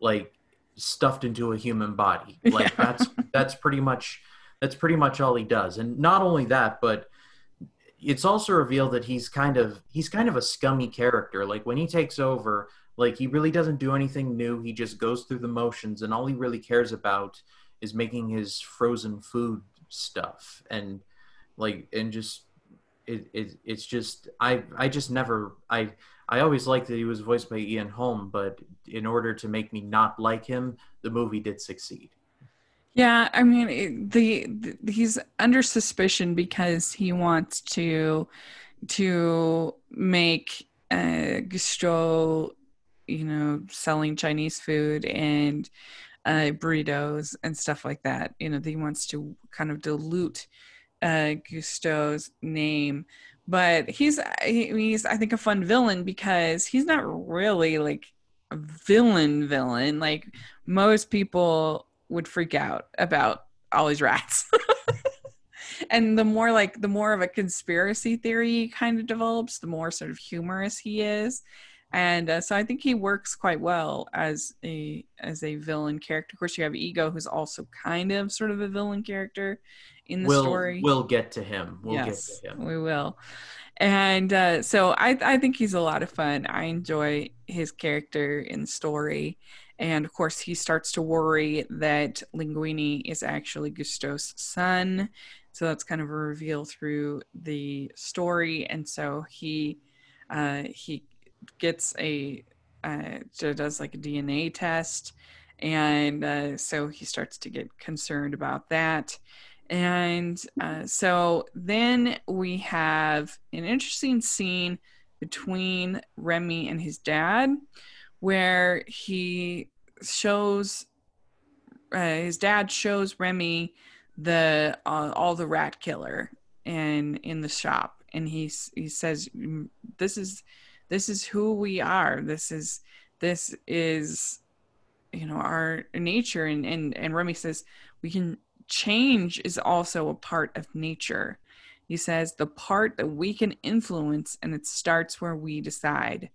like stuffed into a human body. Like Yeah. that's that's pretty much that's pretty much all he does. And not only that but it's also revealed that he's kind of he's kind of a scummy character. Like when he takes over like he really doesn't do anything new. He just goes through the motions and all he really cares about is making his frozen food stuff. And like and just it, it it's just i i just never i I always liked that he was voiced by Ian Holm, but in order to make me not like him, the movie did succeed. Yeah, I mean, it, the, the he's under suspicion because he wants to to make uh, Gusteau, you know, selling Chinese food and uh, burritos and stuff like that. You know, he wants to kind of dilute uh, Gusteau's name, but he's he's I think a fun villain because he's not really like a villain villain. Like most people would freak out about all these rats. and the more like the more of a conspiracy theory kind of develops, the more sort of humorous he is. And uh, so I think he works quite well as a as a villain character. Of course, you have Ego, who's also kind of sort of a villain character in the we'll, story. We'll get to him. We'll yes, get to him. We will. And uh, so I, I think he's a lot of fun. I enjoy his character in story. And of course, he starts to worry that Linguini is actually Gusteau's son. So that's kind of a reveal through the story. And so he uh, he gets a uh, does like a DNA test, and uh, so he starts to get concerned about that. And uh, so then we have an interesting scene between Remy and his dad, where he shows uh, his dad shows Remy the uh, all the rat killer and in the shop, and he he says, mm, "This is this is who we are. This is this is you know our nature." And and and Remy says, "We can change is also a part of nature." He says the part that we can influence, and it starts where we decide.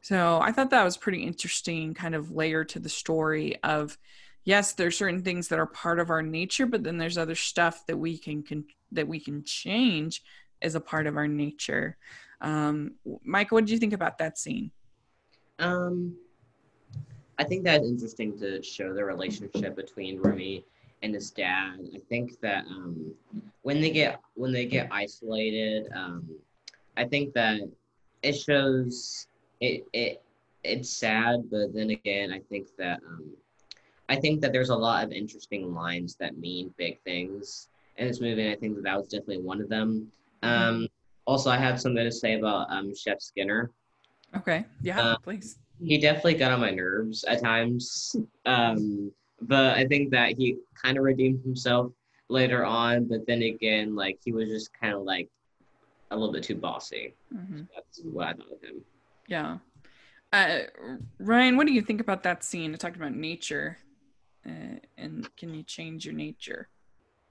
So I thought that was pretty interesting, kind of layer to the story of yes, there's certain things that are part of our nature, but then there's other stuff that we can, can that we can change as a part of our nature. Um, Mike, what did you think about that scene? Um, I think that's interesting to show the relationship between Remy and his dad. I think that um, when they get when they get isolated, um, I think that it shows it it it's sad, but then again, I think that um, I think that there's a lot of interesting lines that mean big things in this movie, and I think that that was definitely one of them. Um, also, I have something to say about um, Chef Skinner. Okay, yeah, Uh, please. He definitely got on my nerves at times, um, but I think that he kind of redeemed himself later on. But then again, like he was just kind of like a little bit too bossy. hmm That's what I thought of him. Yeah. Uh, Ryan, what do you think about that scene? It talked about nature, uh, and can you change your nature?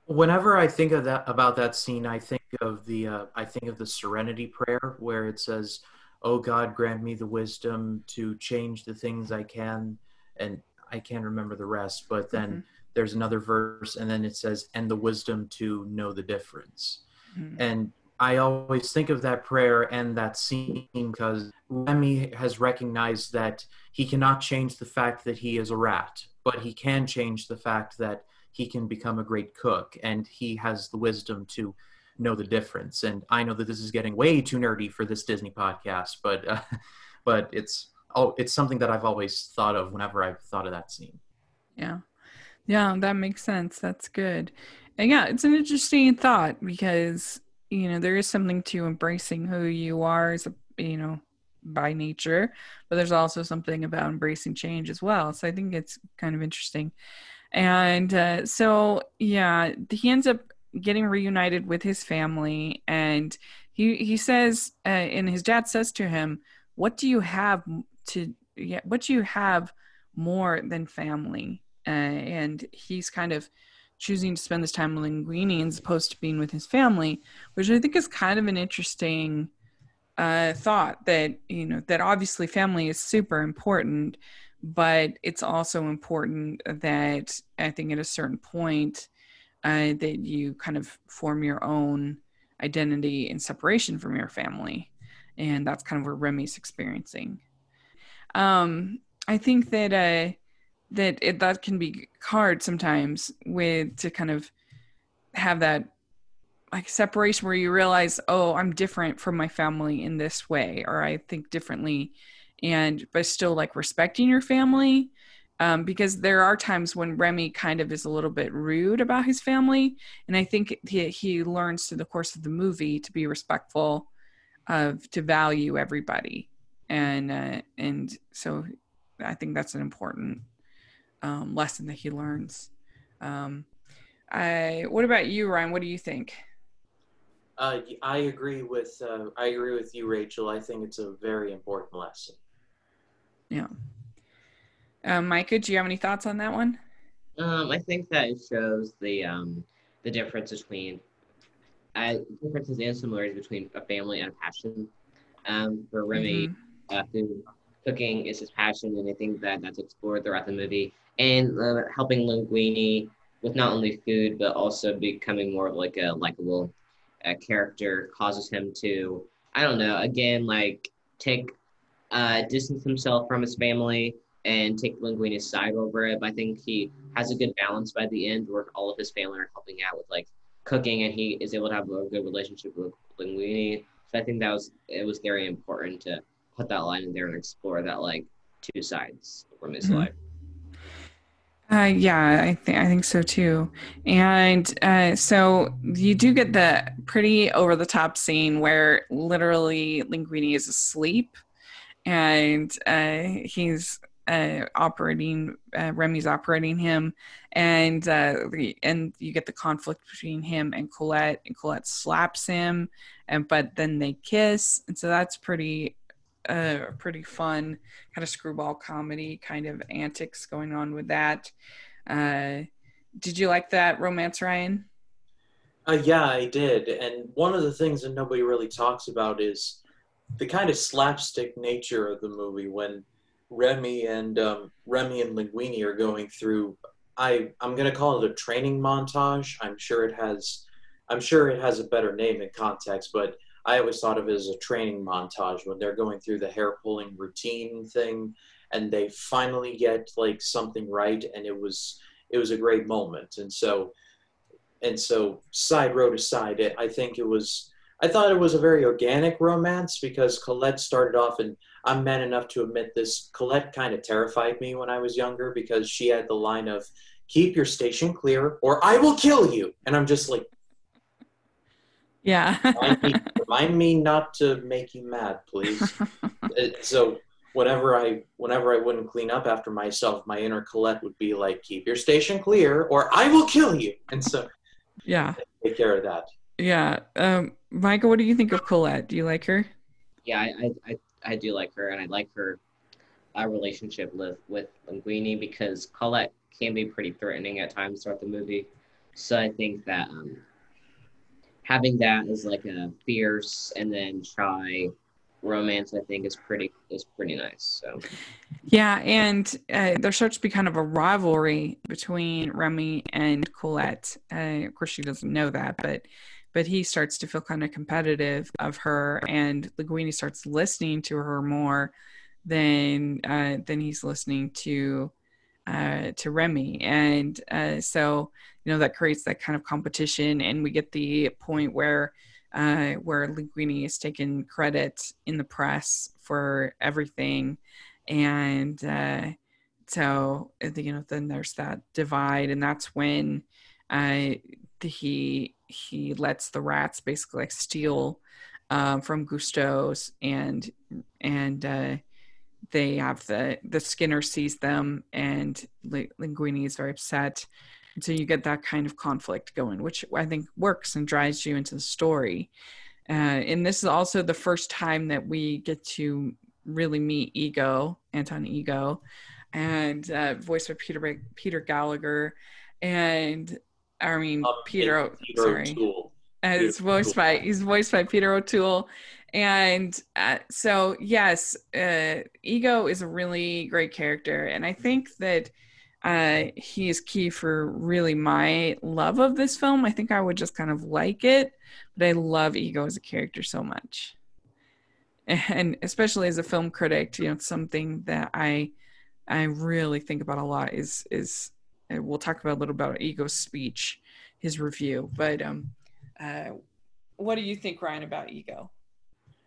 Whenever I think of that about that scene, I think of the uh, I think of the Serenity Prayer where it says, "Oh God, grant me the wisdom to change the things I can," and I can't remember the rest. But then Mhm. there's another verse, and then it says, "And the wisdom to know the difference." Mhm. And I always think of that prayer and that scene because Remy has recognized that he cannot change the fact that he is a rat, but he can change the fact that he can become a great cook and he has the wisdom to know the difference. And I know that this is getting way too nerdy for this Disney podcast, but uh, but it's oh, it's something that I've always thought of whenever I've thought of that scene. Yeah. Yeah, that makes sense. That's good. And yeah, it's an interesting thought because, you know, there is something to embracing who you are as a, you know, by nature, but there's also something about embracing change as well. So I think it's kind of interesting. And uh, so, yeah, he ends up getting reunited with his family and he he says uh, and his dad says to him what do you have to yeah what do you have more than family? Uh, and he's kind of choosing to spend this time with linguini as opposed to being with his family which i think is kind of an interesting uh, thought that you know that obviously family is super important but it's also important that i think at a certain point uh, that you kind of form your own identity in separation from your family. And that's kind of where remy's experiencing. Um, i think that uh, that it, that can be hard sometimes with to kind of have that like separation where you realize, oh, I'm different from my family in this way, or I think differently, and but still like respecting your family. Um, because there are times when Remy kind of is a little bit rude about his family, and I think he, he learns through the course of the movie to be respectful, of to value everybody, and uh, and so I think that's an important um, lesson that he learns. Um, I, what about you, Ryan? What do you think? Uh, I agree with uh, I agree with you, Rachel. I think it's a very important lesson. Yeah. Um, Micah, do you have any thoughts on that one? Um, I think that it shows the um, the difference between uh, differences and similarities between a family and a passion. Um, for Remy, mm-hmm. uh, food cooking is his passion, and I think that that's explored throughout the movie. And uh, helping Linguini with not only food but also becoming more of like a likable uh, character causes him to I don't know again like take uh, distance himself from his family and take Linguini's side over it. But I think he has a good balance by the end where all of his family are helping out with like cooking and he is able to have a good relationship with Linguini. So I think that was it was very important to put that line in there and explore that like two sides from his mm-hmm. life. Uh, yeah, I think I think so too. And uh, so you do get the pretty over the top scene where literally Linguini is asleep, and uh, he's uh, operating uh, Remy's operating him, and uh, and you get the conflict between him and Colette, and Colette slaps him, and but then they kiss, and so that's pretty a pretty fun kind of screwball comedy kind of antics going on with that. Uh, did you like that romance, Ryan? Uh, yeah, I did. And one of the things that nobody really talks about is the kind of slapstick nature of the movie when Remy and um, Remy and Linguini are going through. I I'm gonna call it a training montage. I'm sure it has. I'm sure it has a better name in context, but I always thought of it as a training montage when they're going through the hair pulling routine thing and they finally get like something right and it was it was a great moment and so and so side road aside it, i think it was i thought it was a very organic romance because colette started off and i'm man enough to admit this colette kind of terrified me when i was younger because she had the line of keep your station clear or i will kill you and i'm just like yeah. remind, me, remind, me, not to make you mad, please. Uh, so whenever I whenever I wouldn't clean up after myself, my inner Colette would be like, "Keep your station clear, or I will kill you." And so, yeah, take care of that. Yeah, um, Michael, what do you think of Colette? Do you like her? Yeah, I I, I do like her, and I like her uh, relationship with with Linguini because Colette can be pretty threatening at times throughout the movie. So I think that um, having that as like a fierce and then shy romance i think is pretty is pretty nice so yeah and uh, there starts to be kind of a rivalry between remy and colette uh, of course she doesn't know that but but he starts to feel kind of competitive of her and linguini starts listening to her more than uh, than he's listening to uh, to Remy, and uh, so you know that creates that kind of competition, and we get the point where uh, where Linguini is taking credit in the press for everything, and uh, so you know then there's that divide, and that's when uh, he he lets the rats basically like steal um, from Gusteau's and and uh, they have the the Skinner sees them and Linguini is very upset. And so you get that kind of conflict going, which I think works and drives you into the story. Uh, and this is also the first time that we get to really meet Ego, Anton Ego, and uh, voiced by Peter Peter Gallagher, and I mean uh, Peter. Peter sorry, O'Toole. Uh, it's voiced by he's voiced by Peter O'Toole, and uh, so, yes, uh, Ego is a really great character. And I think that uh, he is key for really my love of this film. I think I would just kind of like it, but I love Ego as a character so much. And especially as a film critic, you know, something that I I really think about a lot is is we'll talk about a little about Ego's speech, his review, but um Uh, what do you think, Ryan, about Ego?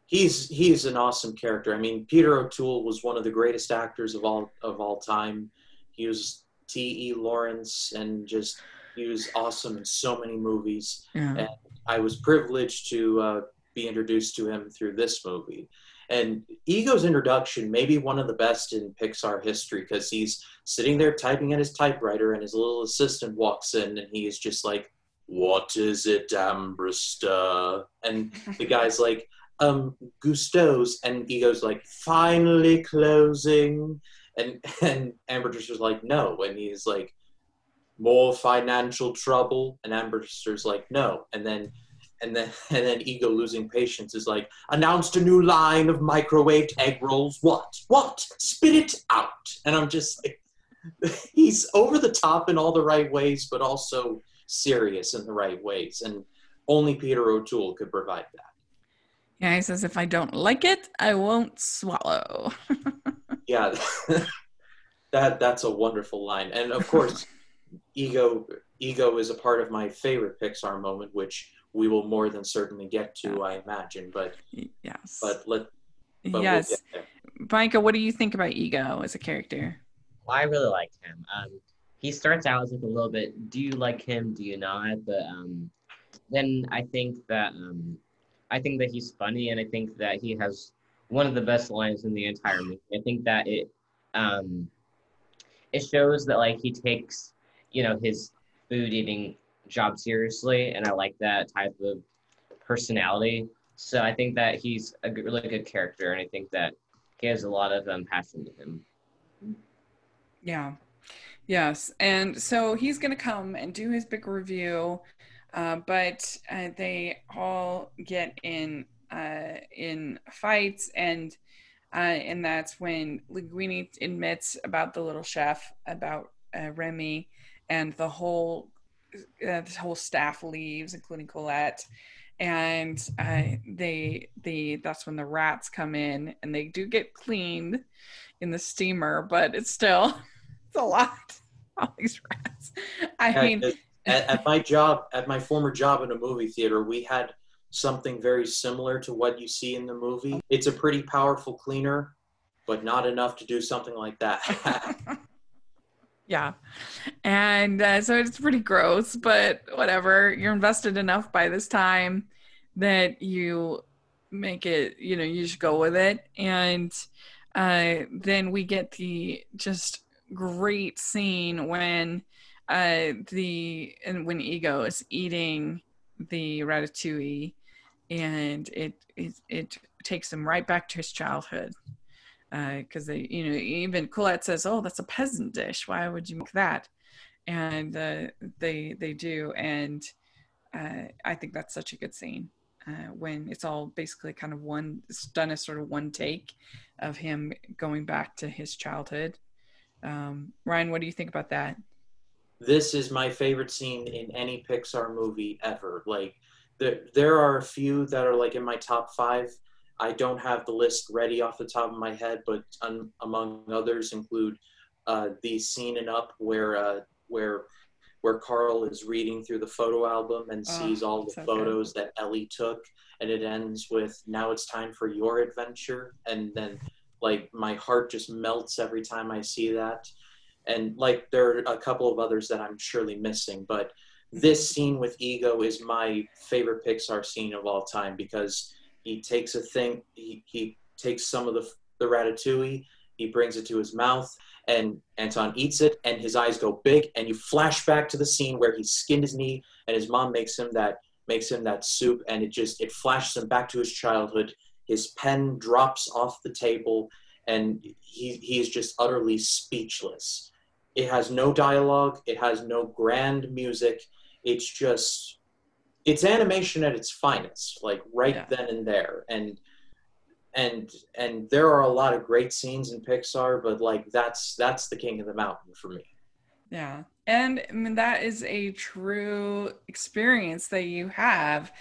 He's he's an awesome character. I mean, Peter O'Toole was one of the greatest actors of all of all time. He was T. E. Lawrence, and just he was awesome in so many movies. Yeah. And I was privileged to uh, be introduced to him through this movie. And Ego's introduction may be one of the best in Pixar history because he's sitting there typing at his typewriter, and his little assistant walks in, and he is just like, "What is it, Ambrister?" And the guy's like, "Um, Gusteau's," and Ego's like, "Finally closing." And and Ambrister's like, "No," and he's like, "More financial trouble," and Ambrister's like, "No," and then and then and then ego losing patience is like announced a new line of microwaved egg rolls. What? What? Spit it out. And i'm just like he's over the top in all the right ways but also serious in the right ways. And only peter o'toole could provide that. Yeah, he says, if I don't like it, I won't swallow. yeah. That that's a wonderful line. And of course ego ego is a part of my favorite pixar moment which we will more than certainly get to i imagine but yes. but let but we'll yes. get. Micah, what do you think about Ego as a character? Well, I really like him. Um, he starts out as like a little bit, do you like him? Do you not? But um, then I think that um, I think that he's funny, and I think that he has one of the best lines in the entire movie. I think that it um, it shows that like he takes you know his food eating job seriously, and I like that type of personality. So I think that he's a good, really good character, and I think that he has a lot of um, passion to him. Yeah. Yes. And so he's going to come and do his big review, uh, but uh, they all get in uh, in fights, and uh, and that's when Linguini admits about the little chef, about uh, Remy, and the whole uh, the whole staff leaves, including Colette. And uh, they, they, that's when the rats come in, and they do get cleaned in the steamer, but it's still it's a lot. All these rats. I Yeah, mean, at, at my job, at my former job in a movie theater, we had something very similar to what you see in the movie. It's a pretty powerful cleaner, but not enough to do something like that. yeah, and uh, so it's pretty gross, but whatever. You're invested enough by this time that you make it. You know, you just go with it, and uh, then we get the just great scene when uh, the and when Ego is eating the ratatouille, and it it, it takes him right back to his childhood. Because they, you know, even Colette says, "Oh, that's a peasant dish. Why would you make that?" And uh, they they do, and uh, I think that's such a good scene uh, when it's all basically kind of one it's done as sort of one take of him going back to his childhood. Um, Ryan, what do you think about that? this is my favorite scene in any Pixar movie ever. Like there there are a few that are like in my top five. I don't have the list ready off the top of my head, but um, among others include uh, the scene in Up where uh, where where Carl is reading through the photo album and Oh, sees all the so good. photos that Ellie took, and it ends with "Now it's time for your adventure," and then like my heart just melts every time I see that and like there are a couple of others that I'm surely missing, but this scene with Ego is my favorite Pixar scene of all time because he takes a thing, he, he takes some of the the ratatouille, he brings it to his mouth, and Anton eats it, and his eyes go big, and you flash back to the scene where he skinned his knee, and his mom makes him that makes him that soup, and it just it flashes him back to his childhood. His pen drops off the table, and he he is just utterly speechless it has no dialogue it has no grand music it's just it's animation at its finest like right Yeah. then and there and and and there are a lot of great scenes in pixar but like that's that's the king of the mountain for me Yeah. And I mean, that is a true experience that you have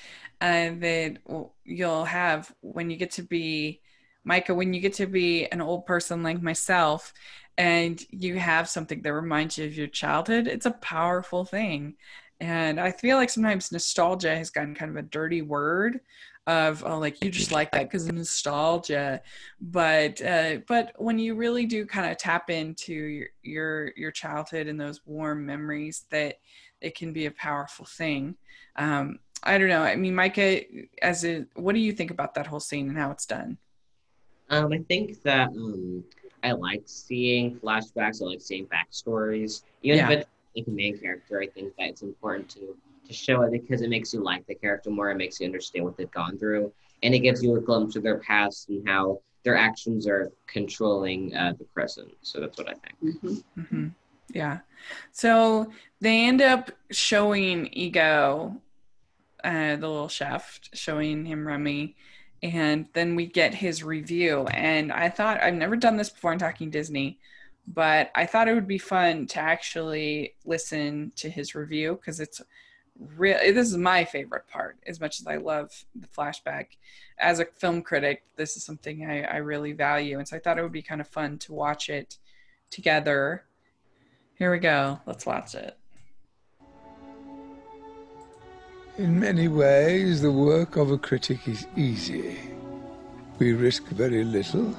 uh, that you'll have when you get to be, Micah, when you get to be an old person like myself and you have something that reminds you of your childhood. It's a powerful thing. And I feel like sometimes nostalgia has gotten kind of a dirty word of oh like you just like that because of nostalgia. But uh, but when you really do kind of tap into your, your your childhood and those warm memories that it can be a powerful thing. Um, i don't know. I mean micah as a what do you think about that whole scene and how it's done? Um, i think that um, i like seeing flashbacks i like seeing backstories even yeah. if it's like a main character i think that it's important to to show it because it makes you like the character more. It makes you understand what they've gone through, and it gives you a glimpse of their past and how their actions are controlling uh, the present. So that's what I think. Mm-hmm. Mm-hmm. Yeah. So they end up showing Ego, uh, the little chef, showing him Remy, and then we get his review. And I thought I've never done this before in talking Disney, but I thought it would be fun to actually listen to his review because it's real. this is my favorite part as much as i love the flashback. As a film critic this is something I, I really value and so i thought it would be kind of fun to watch it together. Here we go let's watch it. In many ways the work of a critic is easy. We risk very little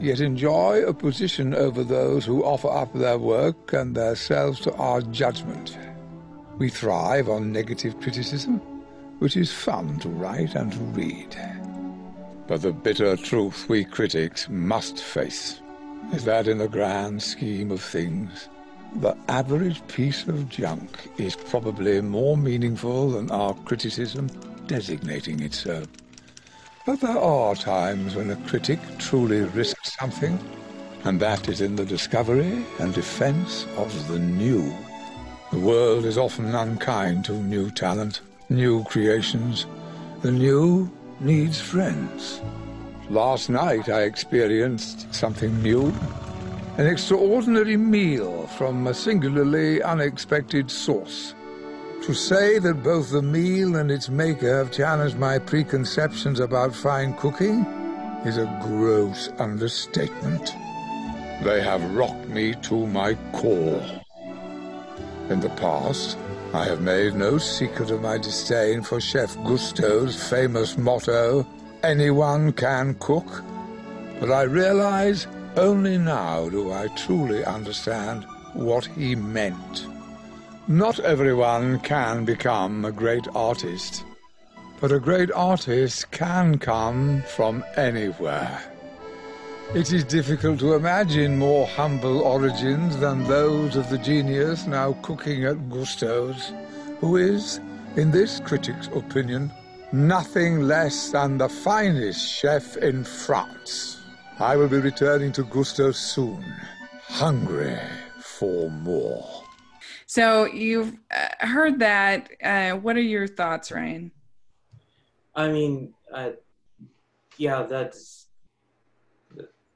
yet enjoy a position over those who offer up their work and their selves to our judgment we thrive on negative criticism, which is fun to write and to read. But the bitter truth we critics must face is that in the grand scheme of things, the average piece of junk is probably more meaningful than our criticism designating it so. But there are times when a critic truly risks something, and that is in the discovery and defense of the new. The world is often unkind to new talent, new creations. The new needs friends. Last night I experienced something new. An extraordinary meal from a singularly unexpected source. To say that both the meal and its maker have challenged my preconceptions about fine cooking is a gross understatement. They have rocked me to my core. In the past, I have made no secret of my disdain for Chef Gusteau's famous motto, anyone can cook. But I realize only now do I truly understand what he meant. Not everyone can become a great artist, but a great artist can come from anywhere. It is difficult to imagine more humble origins than those of the genius now cooking at Gusteau's, who is, in this critic's opinion, nothing less than the finest chef in France. I will be returning to Gusteau soon, hungry for more. So you've uh, heard that. Uh, what are your thoughts, Ryan? I mean, uh, yeah, that's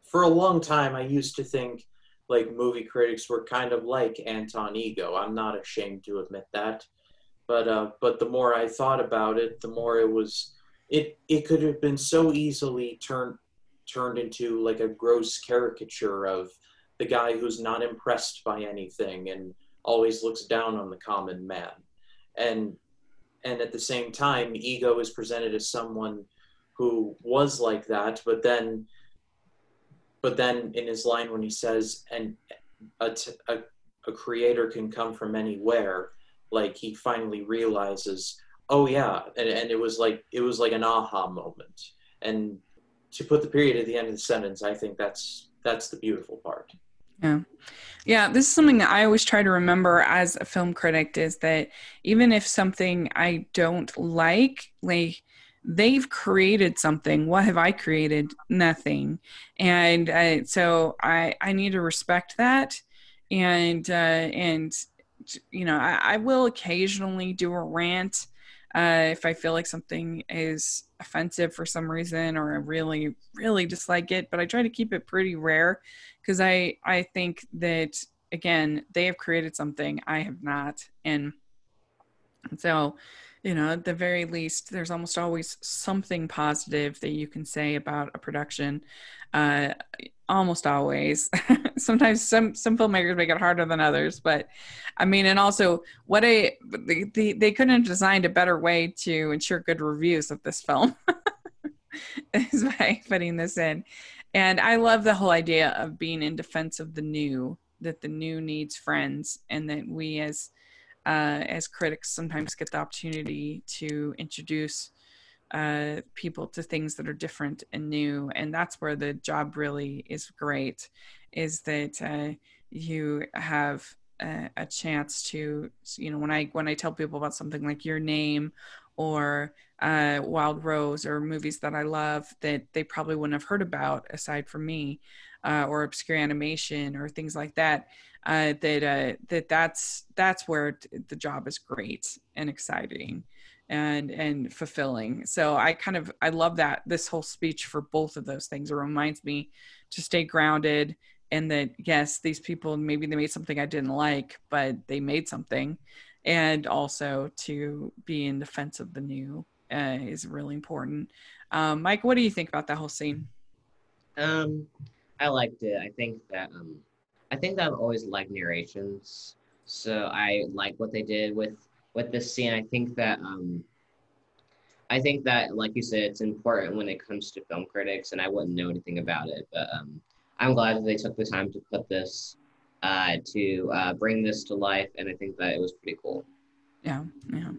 for a long time, I used to think like movie critics were kind of like Anton Ego. I'm not ashamed to admit that. But uh, but the more I thought about it, the more it was it it could have been so easily turned turned into like a gross caricature of the guy who's not impressed by anything and always looks down on the common man. And and at the same time, Ego is presented as someone who was like that, but then but then in his line when he says and a, a, a creator can come from anywhere like he finally realizes oh yeah and, and it was like it was like an aha moment and to put the period at the end of the sentence i think that's that's the beautiful part yeah. Yeah this is something that i always try to remember as a film critic is that even if something i don't like like they've created something. What have i created? Nothing. And uh, so i i need to respect that. And uh, and you know I, I, will occasionally do a rant uh, if i feel like something is offensive for some reason or i really really dislike it but i try to keep it pretty rare because i i think that again they have created something i have not. And so you know at the very least there's almost always something positive that you can say about a production. Uh, almost always. Sometimes some some filmmakers make it harder than others, but I mean, and also what a they, couldn't have designed a better way to ensure good reviews of this film is by putting this in. And I love the whole idea of being in defense of the new, that the new needs friends, and that we as uh, as critics sometimes get the opportunity to introduce uh, people to things that are different and new and that's where the job really is great is that uh, you have a, a, chance to you know when i when i tell people about something like your name or uh, wild rose or movies that i love that they probably wouldn't have heard about aside from me uh, or obscure animation or things like that uh, that uh, that that's that's where the job is great and exciting and and fulfilling. So i kind of i love that this whole speech for both of those things. It reminds me to stay grounded and that yes these people maybe they made something i didn't like but they made something. And also to be in defense of the new uh, is really important. Um, mike what do you think about that whole scene? Um i liked it. I think that um i think that i've always liked narrations. So i like what they did with with this scene. I think that um, I think that, like you said, it's important when it comes to film critics, and I wouldn't know anything about it, but um, I'm glad that they took the time to put this uh, to uh, bring this to life, and I think that it was pretty cool. Yeah, yeah,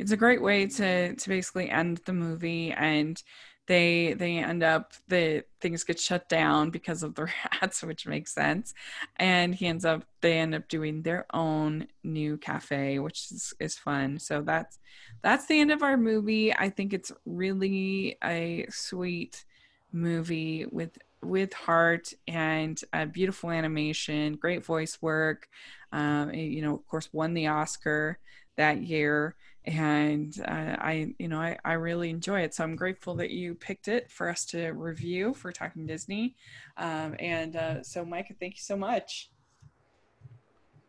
it's a great way to to basically end the movie and they they end up the things get shut down because of the rats which makes sense. And he ends up they end up doing their own new cafe which is, is fun. So that's that's the end of our movie. I think it's really a sweet movie with with heart and a beautiful animation great voice work. Um, you know of course won the oscar that year and uh, I, you know, I, I really enjoy it. So I'm grateful that you picked it for us to review for Talking Disney. Um, and uh, so, Micah, thank you so much.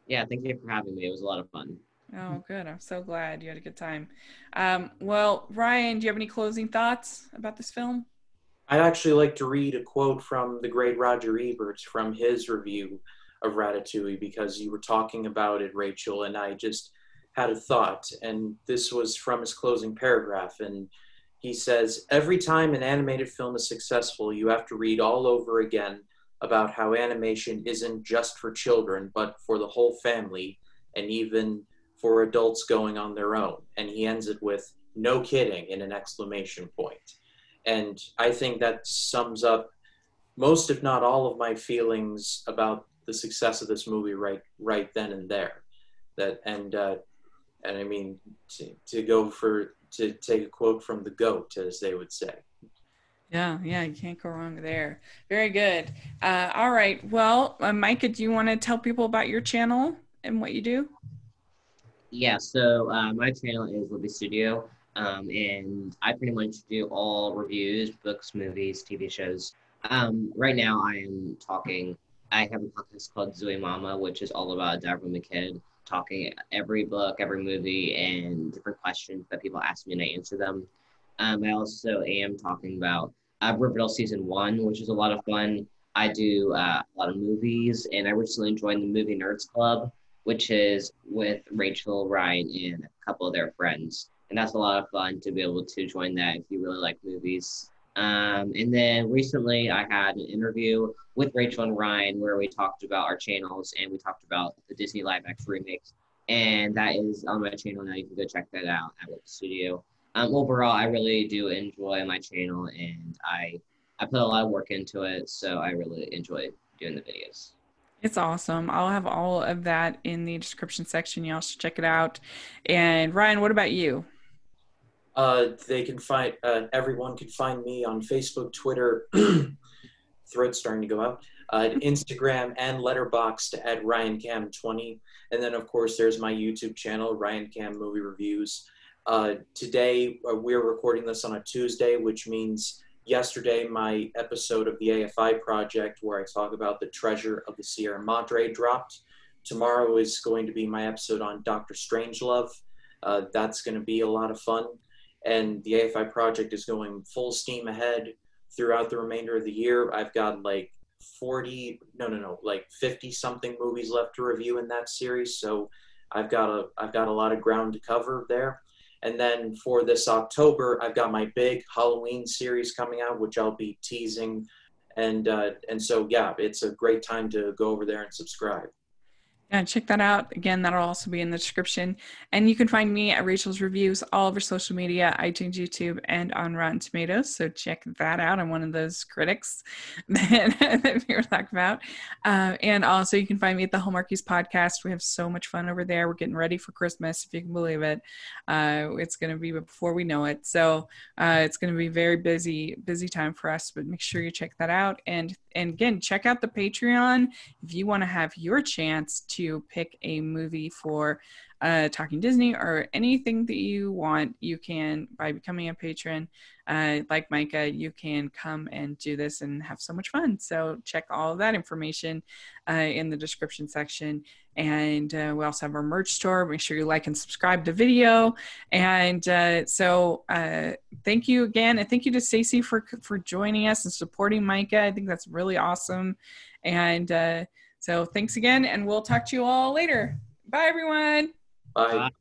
Yeah, thank you for having me. It was a lot of fun. Oh, good. I'm so glad you had a good time. Um, well, Ryan, do you have any closing thoughts about this film? I'd actually like to read a quote from the great Roger Ebert from his review of Ratatouille because you were talking about it, Rachel, and I just had a thought, and this was from his closing paragraph. And he says, Every time an animated film is successful, you have to read all over again about how animation isn't just for children, but for the whole family, and even for adults going on their own. And he ends it with, No kidding, in an exclamation point. And I think that sums up most, if not all, of my feelings about the success of this movie right right then and there. That and uh, and I mean to, to go for to take a quote from the goat, as they would say. Yeah, yeah, you can't go wrong there. Very good. Uh, all right. Well, uh, Micah, do you want to tell people about your channel and what you do? Yeah. So uh, my channel is Libby Studio, um, and I pretty much do all reviews, books, movies, TV shows. Um, right now, I am talking. I have a podcast called Zooey Mama, which is all about Deborah McKidd talking every book, every movie, and different questions that people ask me and I answer them. Um, I also am talking about uh, Riverdale season one, which is a lot of fun. I do uh, a lot of movies, and I recently joined the Movie Nerds Club, which is with Rachel, Ryan, and a couple of their friends. And that's a lot of fun to be able to join that if you really like movies. Um, and then recently I had an interview with Rachel and Ryan where we talked about our channels and we talked about the Disney live action remakes. And that is on my channel now. You can go check that out at Web Studio. Um, overall, I really do enjoy my channel and I I put a lot of work into it, so I really enjoy doing the videos. It's awesome. I'll have all of that in the description section. Y'all should check it out. And Ryan, what about you? Uh, they can find uh, everyone can find me on Facebook, Twitter, throat's starting to go out, uh, Instagram, and Letterboxd at RyanCam20, and then of course there's my YouTube channel, Ryan Cam Movie Reviews. Uh, today uh, we're recording this on a Tuesday, which means yesterday my episode of the AFI project where I talk about the treasure of the Sierra Madre dropped. Tomorrow is going to be my episode on Doctor Strangelove. Uh, that's going to be a lot of fun and the AFI project is going full steam ahead throughout the remainder of the year. I've got like 40 no no no like 50 something movies left to review in that series so i've got a i've got a lot of ground to cover there. And then for this october i've got my big halloween series coming out which i'll be teasing. And uh, and so yeah it's a great time to go over there and subscribe yeah, check that out. Again, that'll also be in the description. And you can find me at Rachel's Reviews all over social media, iTunes, YouTube, and on Rotten Tomatoes. So check that out. I'm one of those critics that, that we were talking about. Uh, and also, you can find me at the Hallmarkies podcast. We have so much fun over there. We're getting ready for Christmas, if you can believe it. Uh, it's going to be before we know it. So uh, it's going to be very busy, busy time for us. But make sure you check that out. And and again, check out the Patreon if you want to have your chance to pick a movie for uh, Talking Disney or anything that you want. You can, by becoming a patron, uh, like Micah, you can come and do this and have so much fun. So check all that information uh, in the description section. And uh, we also have our merch store. Make sure you like and subscribe to video. And uh, so uh, thank you again. And thank you to Stacey for, for joining us and supporting Micah. I think that's really awesome. And uh, so thanks again. And we'll talk to you all later. Bye, everyone. Bye. Bye.